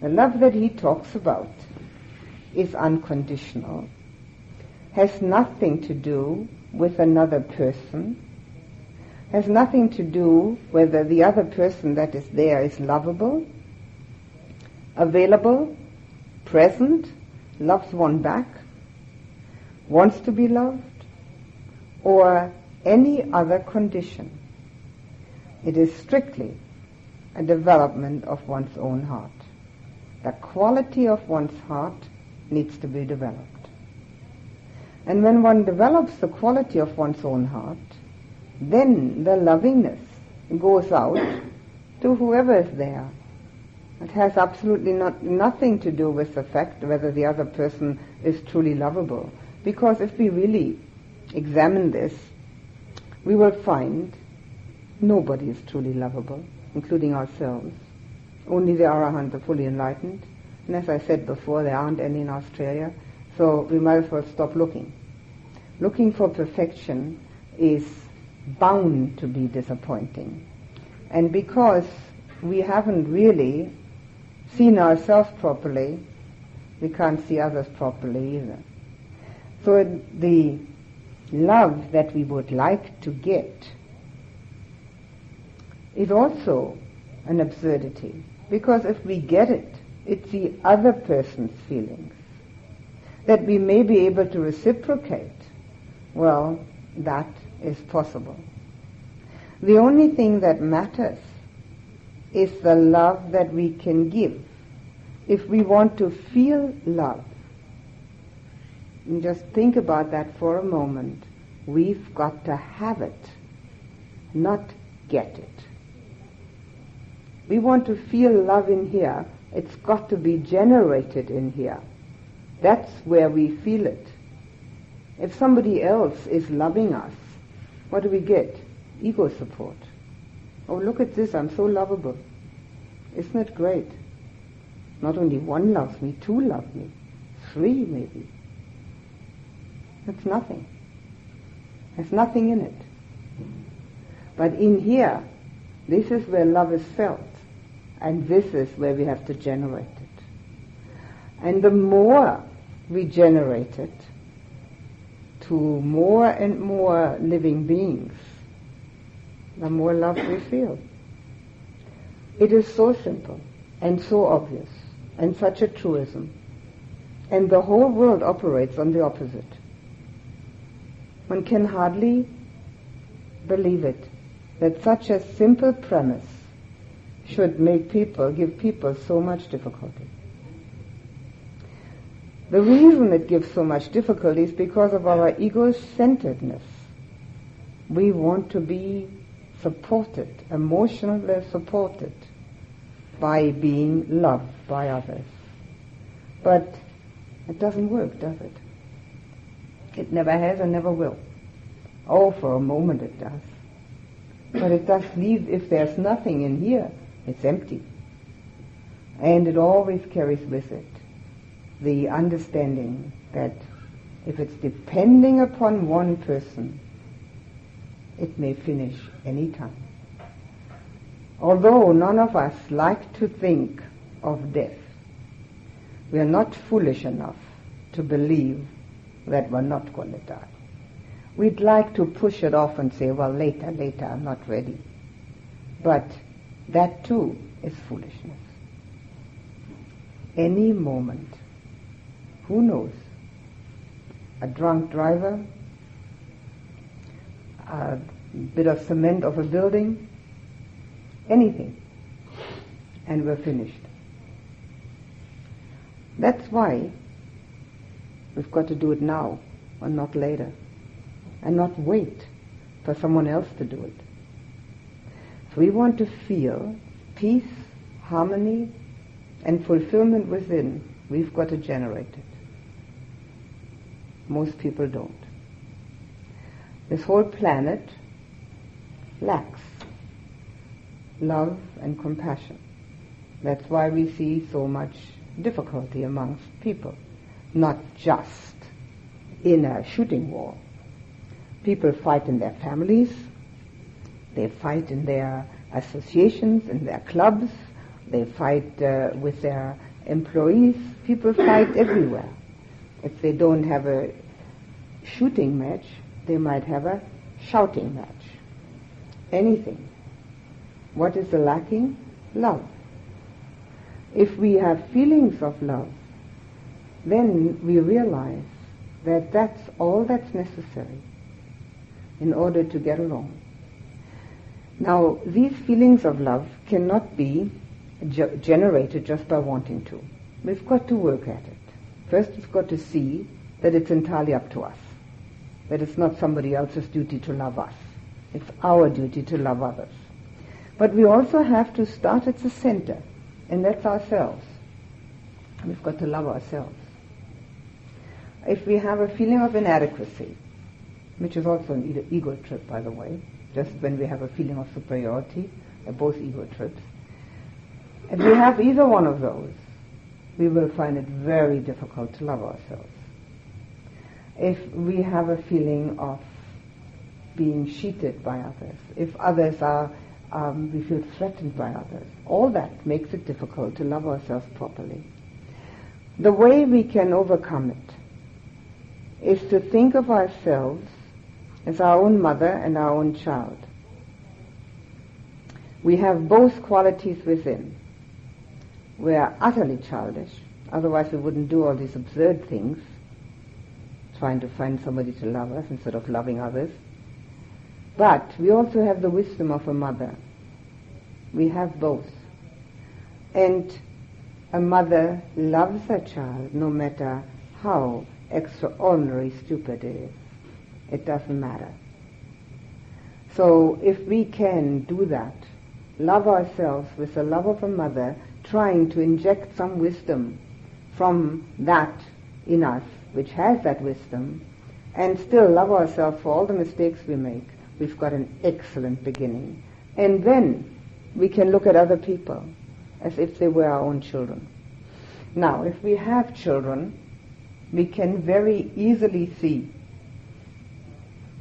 The love that he talks about is unconditional, has nothing to do with another person, has nothing to do whether the other person that is there is lovable, available, present, loves one back, wants to be loved, or any other condition. It is strictly a development of one's own heart. The quality of one's heart needs to be developed. And when one develops the quality of one's own heart, then the lovingness goes out to whoever is there. It has absolutely not, nothing to do with the fact whether the other person is truly lovable. Because if we really examine this, we will find nobody is truly lovable, including ourselves. Only the arahants are fully enlightened. And as I said before, there aren't any in Australia, so we might as well stop looking. Looking for perfection is bound to be disappointing. And because we haven't really seen ourselves properly, we can't see others properly either. So the love that we would like to get is also an absurdity. Because if we get it, it's the other person's feelings that we may be able to reciprocate. Well, that is possible. The only thing that matters is the love that we can give. If we want to feel love, and just think about that for a moment, we've got to have it, not get it. We want to feel love in here, it's got to be generated in here. That's where we feel it. If somebody else is loving us, what do we get? Ego support. Oh, look at this, I'm so lovable. Isn't it great? Not only one loves me, two love me, three maybe. That's nothing. There's nothing in it. But in here, this is where love is felt. And this is where we have to generate it. And the more we generate it to more and more living beings, the more love we feel. It is so simple and so obvious and such a truism. And the whole world operates on the opposite. One can hardly believe it that such a simple premise should make people, give people so much difficulty. The reason it gives so much difficulty is because of our ego-centeredness. We want to be supported, emotionally supported by being loved by others. But it doesn't work, does it? It never has and never will. Oh, for a moment it does. But it does leave, if there's nothing in here, it's empty. And it always carries with it the understanding that if it's depending upon one person, it may finish any time. Although none of us like to think of death, we are not foolish enough to believe that we're not going to die. We'd like to push it off and say, well, later, later, I'm not ready. But that too is foolishness. Any moment, who knows? A drunk driver, a bit of cement of a building, anything, and we're finished. That's why we've got to do it now and not later, and not wait for someone else to do it. If we want to feel peace, harmony, and fulfillment within, we've got to generate it. Most people don't. This whole planet lacks love and compassion. That's why we see so much difficulty amongst people, not just in a shooting war. People fight in their families, they fight in their associations, in their clubs, they fight uh, with their employees. People fight everywhere. If they don't have a shooting match, they might have a shouting match. Anything. What is the lacking? Love. If we have feelings of love, then we realize that that's all that's necessary in order to get along. Now, these feelings of love cannot be ge- generated just by wanting to. We've got to work at it. First, we've got to see that it's entirely up to us, that it's not somebody else's duty to love us. It's our duty to love others. But we also have to start at the center, and that's ourselves. We've got to love ourselves. If we have a feeling of inadequacy, which is also an ego trip, by the way, just when we have a feeling of superiority, both ego trips. If we have either one of those, we will find it very difficult to love ourselves. If we have a feeling of being cheated by others, if others are, um, we feel threatened by others, all that makes it difficult to love ourselves properly. The way we can overcome it is to think of ourselves as our own mother and our own child. We have both qualities within. We are utterly childish, otherwise we wouldn't do all these absurd things, trying to find somebody to love us instead of loving others. But we also have the wisdom of a mother. We have both. And a mother loves her child no matter how extraordinarily stupid it is. It doesn't matter. So if we can do that, love ourselves with the love of a mother, trying to inject some wisdom from that in us, which has that wisdom, and still love ourselves for all the mistakes we make, we've got an excellent beginning. And then we can look at other people as if they were our own children. Now, if we have children, we can very easily see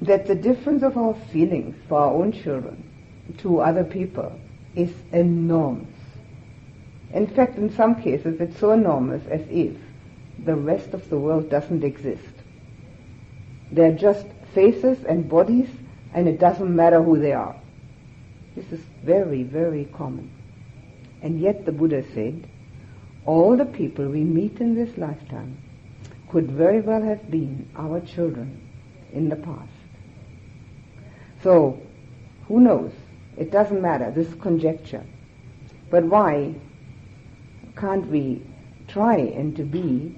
that the difference of our feelings for our own children to other people is enormous. In fact, in some cases, it's so enormous as if the rest of the world doesn't exist. They're just faces and bodies, and it doesn't matter who they are. This is very, very common. And yet the Buddha said, all the people we meet in this lifetime could very well have been our children in the past. So, who knows? It doesn't matter, this conjecture. But why can't we try and to be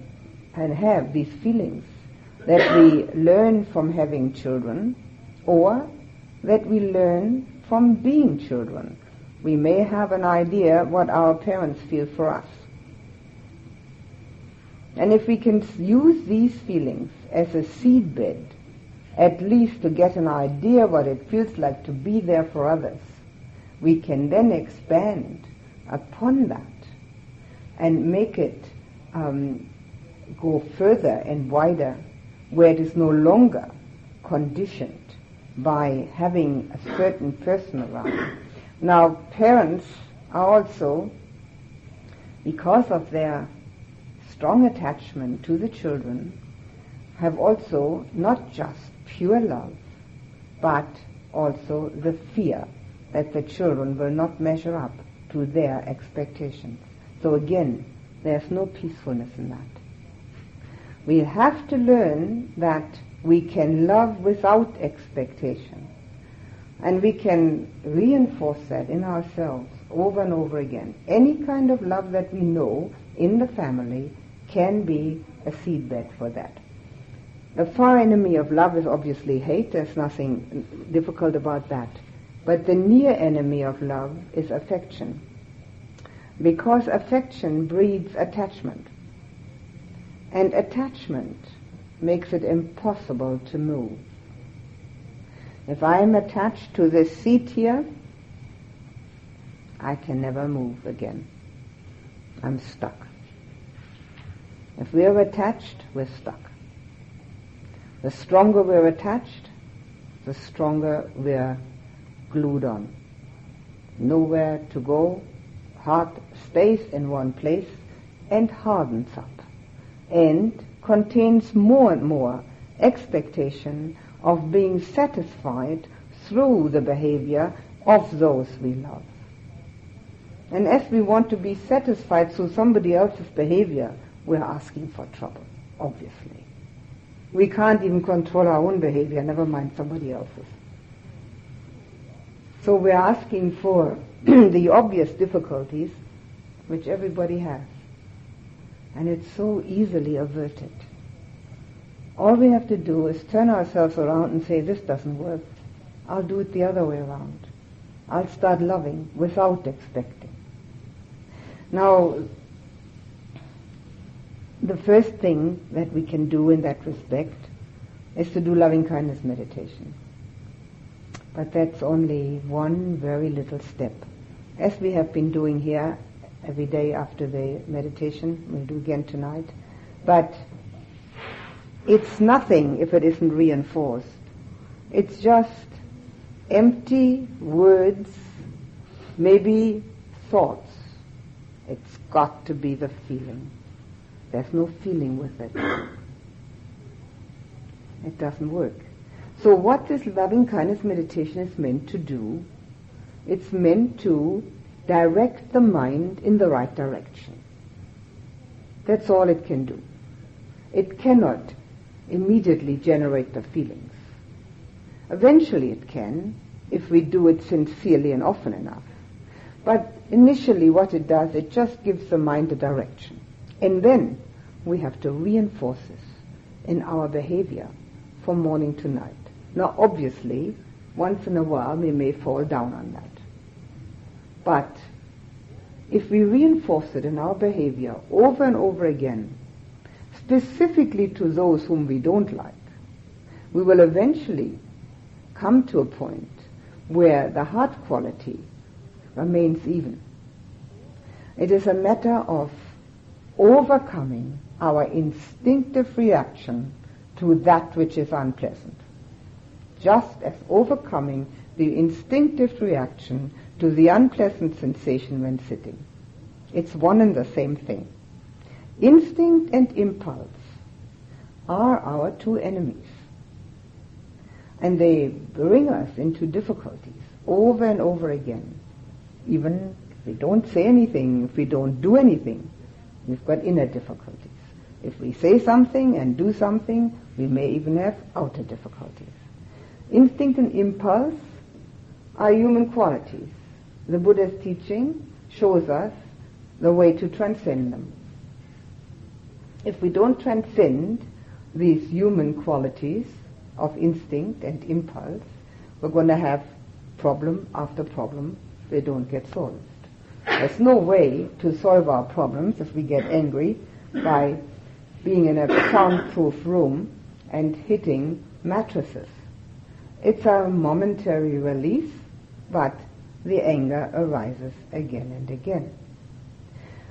and have these feelings that we learn from having children or that we learn from being children? We may have an idea what our parents feel for us. And if we can use these feelings as a seedbed at least to get an idea what it feels like to be there for others, we can then expand upon that and make it um, go further and wider where it is no longer conditioned by having a certain person around. Now, parents are also, because of their strong attachment to the children, have also not just pure love, but also the fear that the children will not measure up to their expectations. So again, there's no peacefulness in that. We have to learn that we can love without expectation. And we can reinforce that in ourselves over and over again. Any kind of love that we know in the family can be a seedbed for that. The far enemy of love is obviously hate. There's nothing difficult about that. But the near enemy of love is affection. Because affection breeds attachment. And attachment makes it impossible to move. If I am attached to this seat here, I can never move again. I'm stuck. If we're attached, we're stuck. The stronger we're attached, the stronger we're glued on. Nowhere to go, heart stays in one place and hardens up and contains more and more expectation of being satisfied through the behavior of those we love. And as we want to be satisfied through somebody else's behavior, we're asking for trouble, obviously. We can't even control our own behavior, never mind somebody else's. So we're asking for the obvious difficulties which everybody has. And it's so easily averted. All we have to do is turn ourselves around and say, this doesn't work. I'll do it the other way around. I'll start loving without expecting. Now, the first thing that we can do in that respect is to do loving kindness meditation. But that's only one very little step. As we have been doing here every day after the meditation, we'll do again tonight. But it's nothing if it isn't reinforced. It's just empty words, maybe thoughts. It's got to be the feeling. There's no feeling with it. It doesn't work. So what this loving kindness meditation is meant to do, it's meant to direct the mind in the right direction. That's all it can do. It cannot immediately generate the feelings. Eventually it can, if we do it sincerely and often enough. But initially what it does, it just gives the mind a direction. And then we have to reinforce this in our behavior from morning to night. Now obviously, once in a while we may fall down on that. But if we reinforce it in our behavior over and over again, specifically to those whom we don't like, we will eventually come to a point where the heart quality remains even. It is a matter of overcoming our instinctive reaction to that which is unpleasant. Just as overcoming the instinctive reaction to the unpleasant sensation when sitting. It's one and the same thing. Instinct and impulse are our two enemies. And they bring us into difficulties over and over again. Even if we don't say anything, if we don't do anything, we've got inner difficulties. If we say something and do something, we may even have outer difficulties. Instinct and impulse are human qualities. The Buddha's teaching shows us the way to transcend them. If we don't transcend these human qualities of instinct and impulse, we're going to have problem after problem. They don't get solved. There's no way to solve our problems if we get angry by being in a soundproof room and hitting mattresses. It's a momentary release, but the anger arises again and again.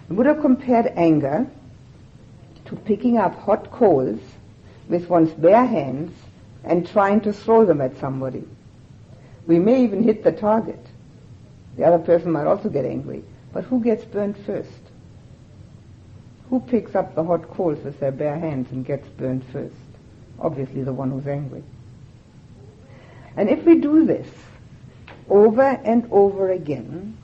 The Buddha compared anger to picking up hot coals with one's bare hands and trying to throw them at somebody. We may even hit the target. The other person might also get angry. But who gets burned first? Who picks up the hot coals with their bare hands and gets burned first? Obviously the one who's angry. And if we do this over and over again,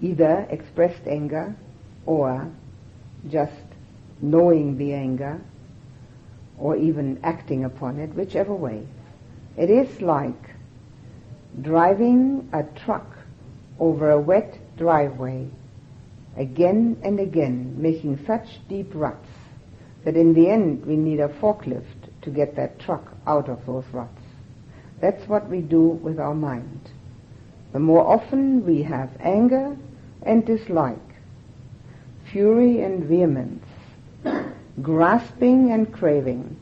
either expressed anger or just knowing the anger or even acting upon it, whichever way. It is like driving a truck over a wet driveway again and again, making such deep ruts that in the end we need a forklift to get that truck out of those ruts. That's what we do with our mind. The more often we have anger and dislike, fury and vehemence, grasping and craving,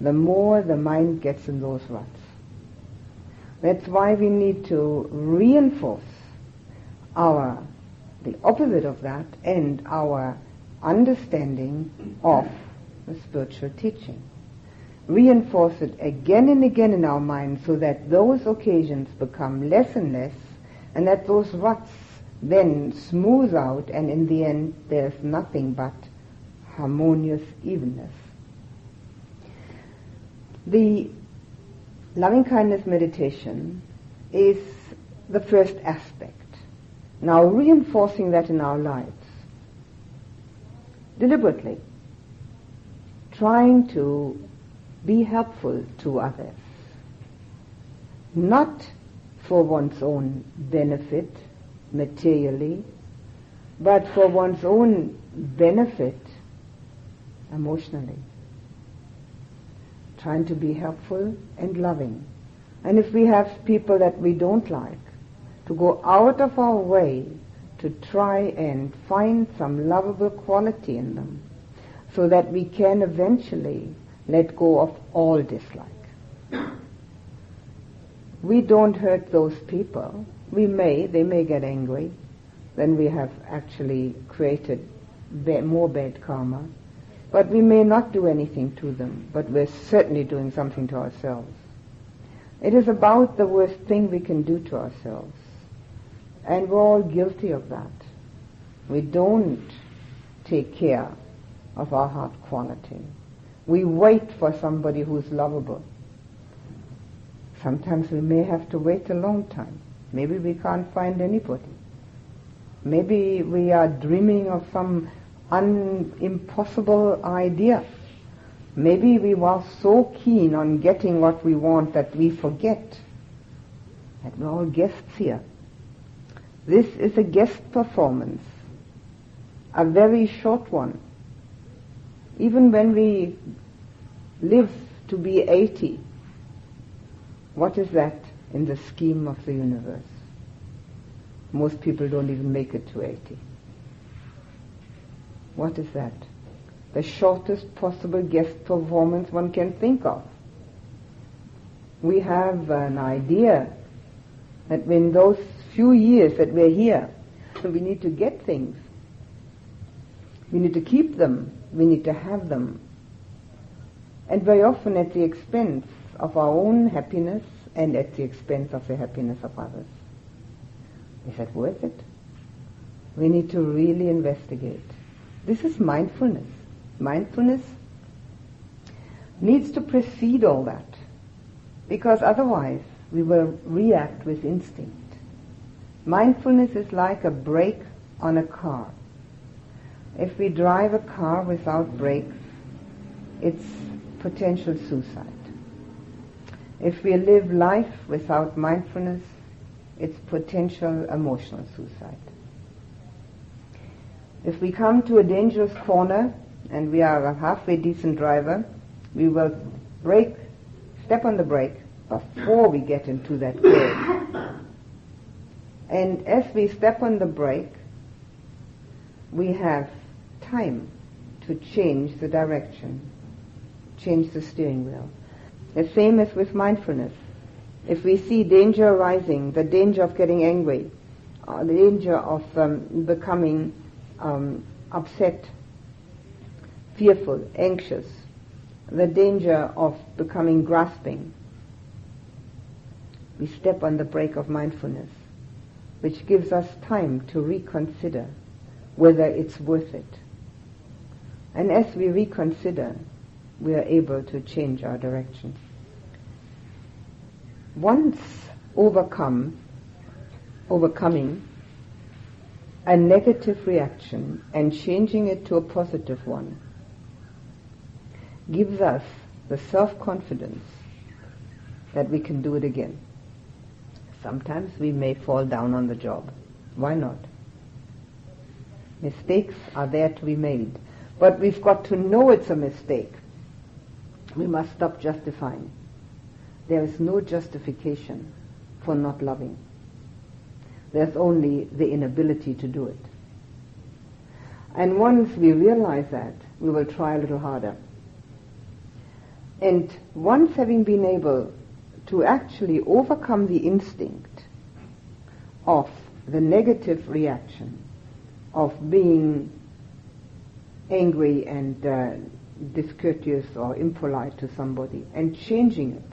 the more the mind gets in those ruts. That's why we need to reinforce our the opposite of that and our understanding of the spiritual teaching. Reinforce it again and again in our minds so that those occasions become less and less and that those ruts then smooth out and in the end there's nothing but harmonious evenness. The loving kindness meditation is the first aspect. Now reinforcing that in our lives, deliberately, trying to be helpful to others, not for one's own benefit materially, but for one's own benefit emotionally. Trying to be helpful and loving. And if we have people that we don't like, to go out of our way to try and find some lovable quality in them so that we can eventually let go of all dislike. We don't hurt those people. We may, they may get angry. Then we have actually created more bad karma. But we may not do anything to them, but we're certainly doing something to ourselves. It is about the worst thing we can do to ourselves. And we're all guilty of that. We don't take care of our heart quality. We wait for somebody who's lovable. Sometimes we may have to wait a long time. Maybe we can't find anybody. Maybe we are dreaming of some un- impossible idea. Maybe we were so keen on getting what we want that we forget that we're all guests here. This is a guest performance, a very short one. Even when we live to be 80, what is that in the scheme of the universe? Most people don't even make it to 80. What is that? The shortest possible guest performance one can think of. We have an idea that in those few years that we're here, we need to get things. We need to keep them. We need to have them. And very often at the expense of our own happiness and at the expense of the happiness of others. Is that worth it? We need to really investigate. This is mindfulness. Mindfulness needs to precede all that because otherwise we will react with instinct. Mindfulness is like a brake on a car. If we drive a car without brakes, it's potential suicide. If we live life without mindfulness, it's potential emotional suicide. If we come to a dangerous corner and we are a halfway decent driver, we will brake, step on the brake before we get into that curve. And as we step on the brake, we have time to change the direction, change the steering wheel. The same as with mindfulness. If we see danger arising, the danger of getting angry, uh, the danger of um, becoming um, upset, fearful, anxious, the danger of becoming grasping, we step on the brake of mindfulness, which gives us time to reconsider whether it's worth it. And as we reconsider, we are able to change our direction once overcome, overcoming a negative reaction and changing it to a positive one gives us the self-confidence that we can do it again. Sometimes we may fall down on the job. Why not? Mistakes are there to be made. But we've got to know it's a mistake. We must stop justifying. There is no justification for not loving. There's only the inability to do it. And once we realize that, we will try a little harder. And once having been able to actually overcome the instinct of the negative reaction of being angry and uh, discourteous or impolite to somebody and changing it.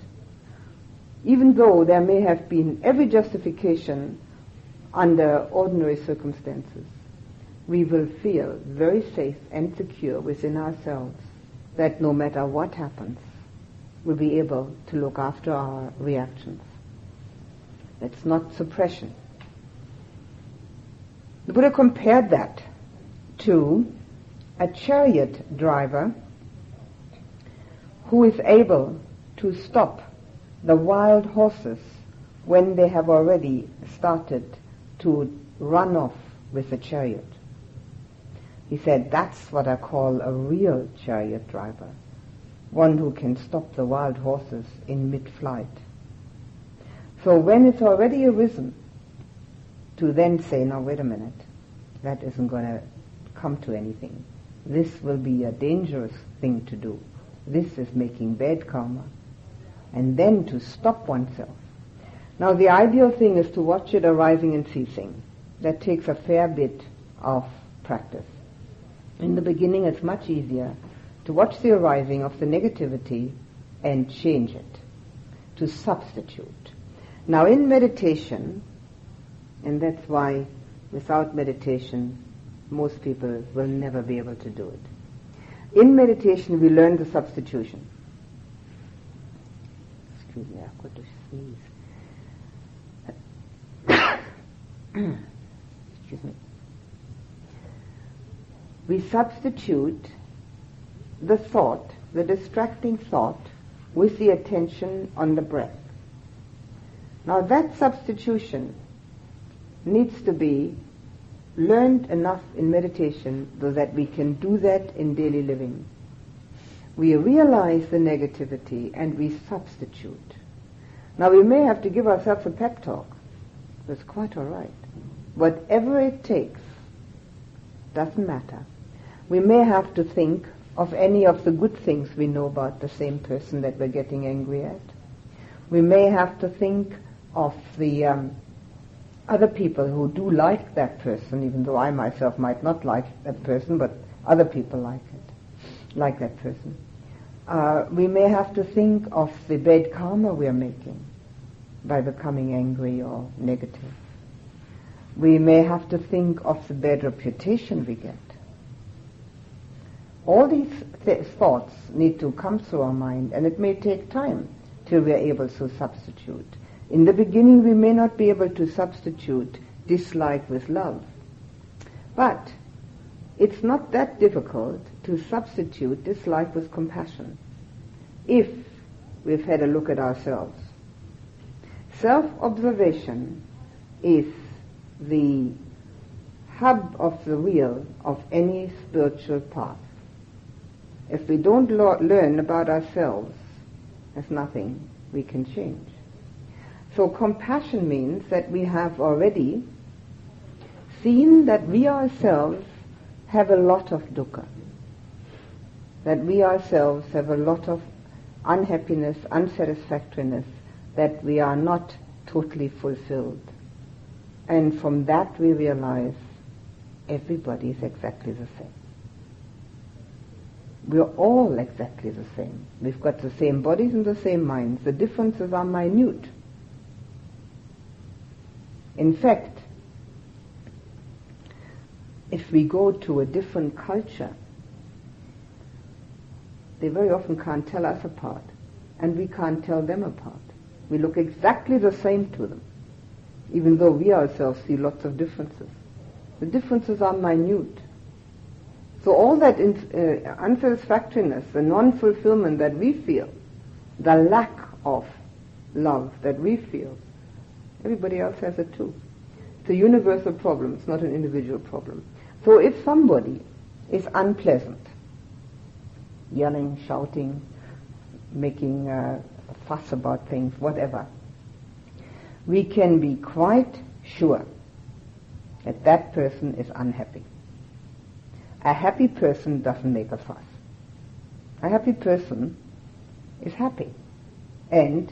Even though there may have been every justification under ordinary circumstances, we will feel very safe and secure within ourselves that no matter what happens, we'll be able to look after our reactions. It's not suppression. The Buddha compared that to a chariot driver who is able to stop the wild horses when they have already started to run off with the chariot. He said, that's what I call a real chariot driver, one who can stop the wild horses in mid-flight. So when it's already arisen, to then say, now wait a minute, that isn't going to come to anything. This will be a dangerous thing to do. This is making bad karma. And then to stop oneself. Now the ideal thing is to watch it arising and ceasing. That takes a fair bit of practice. In the beginning it's much easier to watch the arising of the negativity and change it, to substitute. Now in meditation, and that's why without meditation most people will never be able to do it. In meditation, we learn the substitution. Excuse me, I've got to sneeze. Excuse me. We substitute the thought, the distracting thought, with the attention on the breath. Now that substitution needs to be learned enough in meditation so that we can do that in daily living. We realize the negativity and we substitute. Now we may have to give ourselves a pep talk. That's quite all right. Whatever it takes, doesn't matter. We may have to think of any of the good things we know about the same person that we're getting angry at. We may have to think of the um, other people who do like that person, even though I myself might not like that person, but other people like it, like that person. Uh, we may have to think of the bad karma we're making by becoming angry or negative. We may have to think of the bad reputation we get. All these th- thoughts need to come through our mind, and it may take time till we are able to substitute. In the beginning, we may not be able to substitute dislike with love. But it's not that difficult to substitute dislike with compassion if we've had a look at ourselves. Self-observation is the hub of the wheel of any spiritual path. If we don't lo- learn about ourselves, there's nothing we can change. So compassion means that we have already seen that we ourselves have a lot of dukkha. That we ourselves have a lot of unhappiness, unsatisfactoriness, that we are not totally fulfilled. And from that we realize everybody is exactly the same. We're all exactly the same. We've got the same bodies and the same minds. The differences are minute. In fact, if we go to a different culture, they very often can't tell us apart, and we can't tell them apart. We look exactly the same to them, even though we ourselves see lots of differences. The differences are minute. So all that in, uh, unsatisfactoriness, the non-fulfillment that we feel, the lack of love that we feel, Everybody else has it too. It's a universal problem. It's not an individual problem. So if somebody is unpleasant, yelling, shouting, making a fuss about things, whatever, we can be quite sure that that person is unhappy. A happy person doesn't make a fuss. A happy person is happy and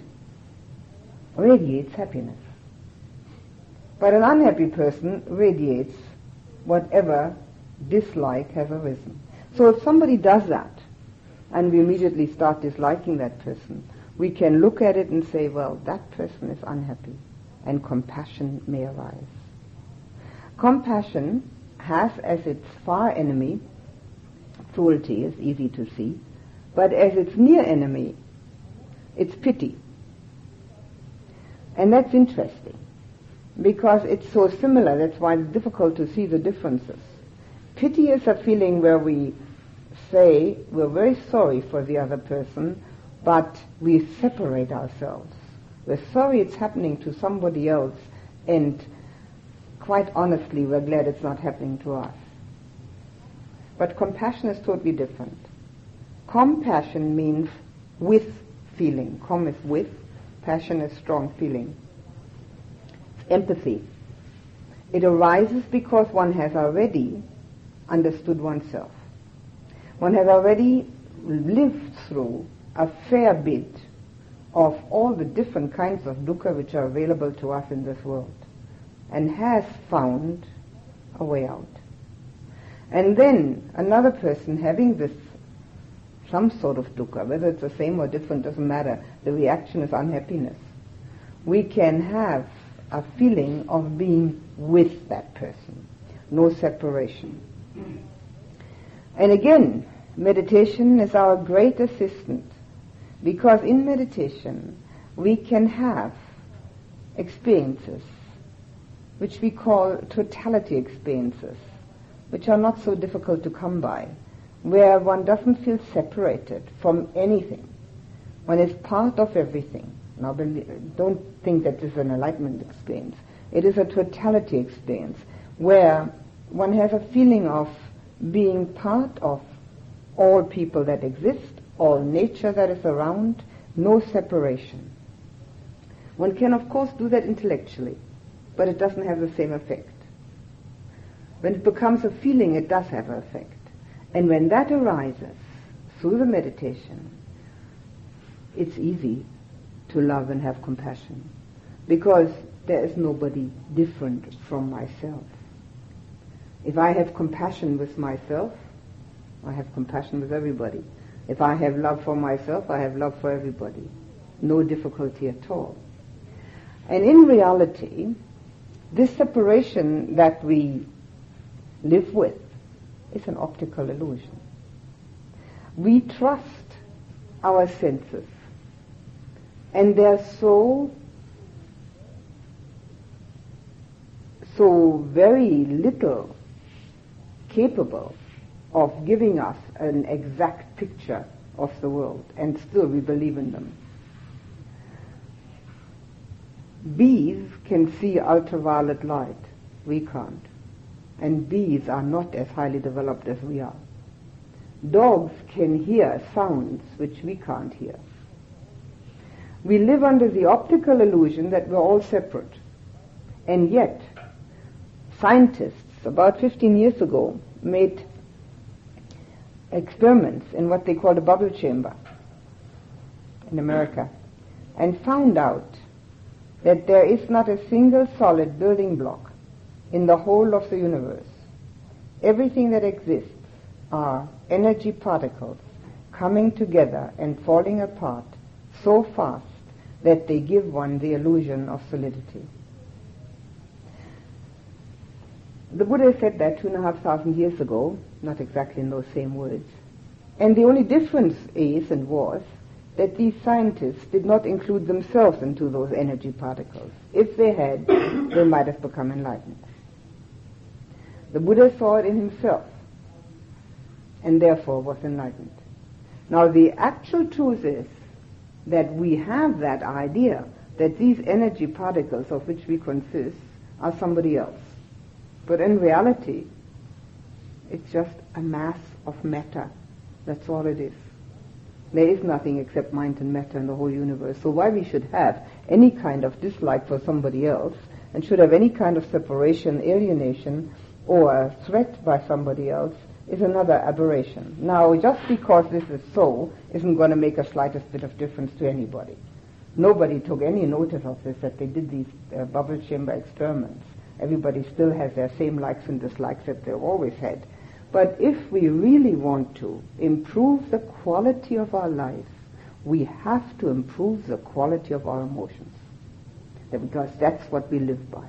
radiates happiness. But an unhappy person radiates whatever dislike has arisen. So if somebody does that, and we immediately start disliking that person, we can look at it and say, well, that person is unhappy, and compassion may arise. Compassion has as its far enemy cruelty, is easy to see, but as its near enemy, it's pity. And that's interesting because it's so similar, that's why it's difficult to see the differences. Pity is a feeling where we say we're very sorry for the other person, but we separate ourselves. We're sorry it's happening to somebody else, and quite honestly, we're glad it's not happening to us. But compassion is totally different. Compassion means with feeling. Com is with, passion is strong feeling. Empathy. It arises because one has already understood oneself. One has already lived through a fair bit of all the different kinds of dukkha which are available to us in this world and has found a way out. And then another person having this some sort of dukkha, whether it's the same or different doesn't matter. The reaction is unhappiness. We can have a feeling of being with that person, no separation. And again, meditation is our great assistant because in meditation we can have experiences which we call totality experiences, which are not so difficult to come by, where one doesn't feel separated from anything. One is part of everything. Now, don't think that this is an enlightenment experience. It is a totality experience where one has a feeling of being part of all people that exist, all nature that is around, no separation. One can, of course, do that intellectually, but it doesn't have the same effect. When it becomes a feeling, it does have an effect. And when that arises through the meditation, it's easy to love and have compassion because there is nobody different from myself. If I have compassion with myself, I have compassion with everybody. If I have love for myself, I have love for everybody. No difficulty at all. And in reality, this separation that we live with is an optical illusion. We trust our senses and they're so so very little capable of giving us an exact picture of the world, and still we believe in them. Bees can see ultraviolet light. We can't. And bees are not as highly developed as we are. Dogs can hear sounds which we can't hear. We live under the optical illusion that we're all separate. And yet, scientists about 15 years ago made experiments in what they called a bubble chamber in America and found out that there is not a single solid building block in the whole of the universe. Everything that exists are energy particles coming together and falling apart so fast that they give one the illusion of solidity. The Buddha said that two and a half thousand years ago, not exactly in those same words. And the only difference is and was that these scientists did not include themselves into those energy particles. If they had, they might have become enlightened. The Buddha saw it in himself and therefore was enlightened. Now the actual truth is that we have that idea that these energy particles of which we consist are somebody else. But in reality, it's just a mass of matter. That's all it is. There is nothing except mind and matter in the whole universe. So why we should have any kind of dislike for somebody else and should have any kind of separation, alienation, or threat by somebody else is another aberration. Now, just because this is so isn't going to make a slightest bit of difference to anybody. Nobody took any notice of this, that they did these uh, bubble chamber experiments Everybody still has their same likes and dislikes that they've always had. But if we really want to improve the quality of our life, we have to improve the quality of our emotions. Because that's what we live by.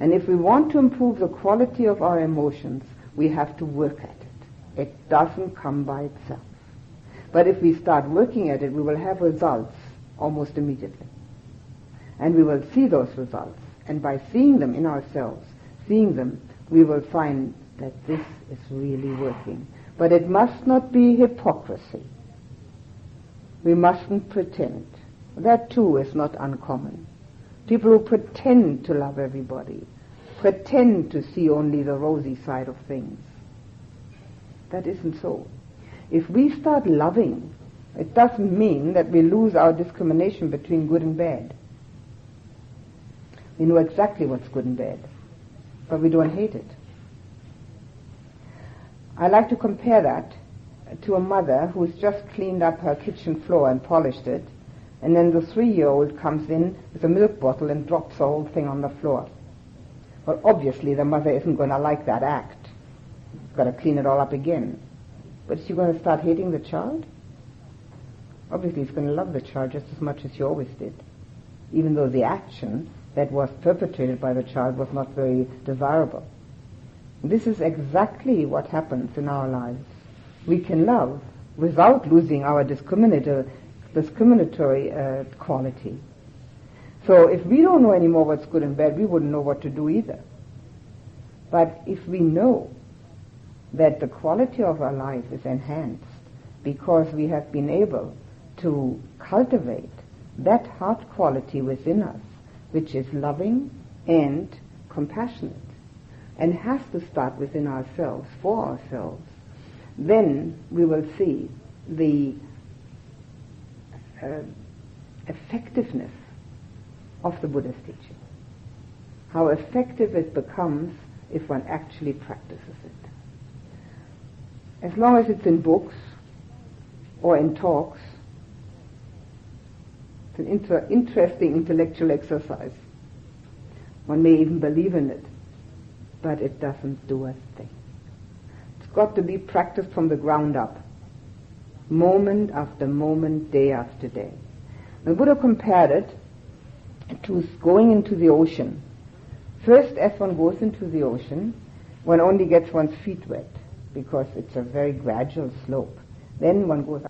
And if we want to improve the quality of our emotions, we have to work at it. It doesn't come by itself. But if we start working at it, we will have results almost immediately. And we will see those results. And by seeing them in ourselves, seeing them, we will find that this is really working. But it must not be hypocrisy. We mustn't pretend. That too is not uncommon. People who pretend to love everybody, pretend to see only the rosy side of things. That isn't so. If we start loving, it doesn't mean that we lose our discrimination between good and bad. We know exactly what's good and bad, but we don't hate it. I like to compare that to a mother who's just cleaned up her kitchen floor and polished it, and then the three-year-old comes in with a milk bottle and drops the whole thing on the floor. Well, obviously the mother isn't going to like that act. Got to clean it all up again. But is she going to start hating the child? Obviously, he's going to love the child just as much as she always did, even though the action that was perpetrated by the child was not very desirable. This is exactly what happens in our lives. We can love without losing our discriminatory, discriminatory uh, quality. So if we don't know anymore what's good and bad, we wouldn't know what to do either. But if we know that the quality of our life is enhanced because we have been able to cultivate that heart quality within us, which is loving and compassionate and has to start within ourselves, for ourselves, then we will see the uh, effectiveness of the Buddha's teaching. How effective it becomes if one actually practices it. As long as it's in books or in talks, it's an inter- interesting intellectual exercise. One may even believe in it but it doesn't do a thing. It's got to be practiced from the ground up, moment after moment, day after day. The Buddha compared it to going into the ocean. First, as one goes into the ocean, one only gets one's feet wet because it's a very gradual slope. Then one goes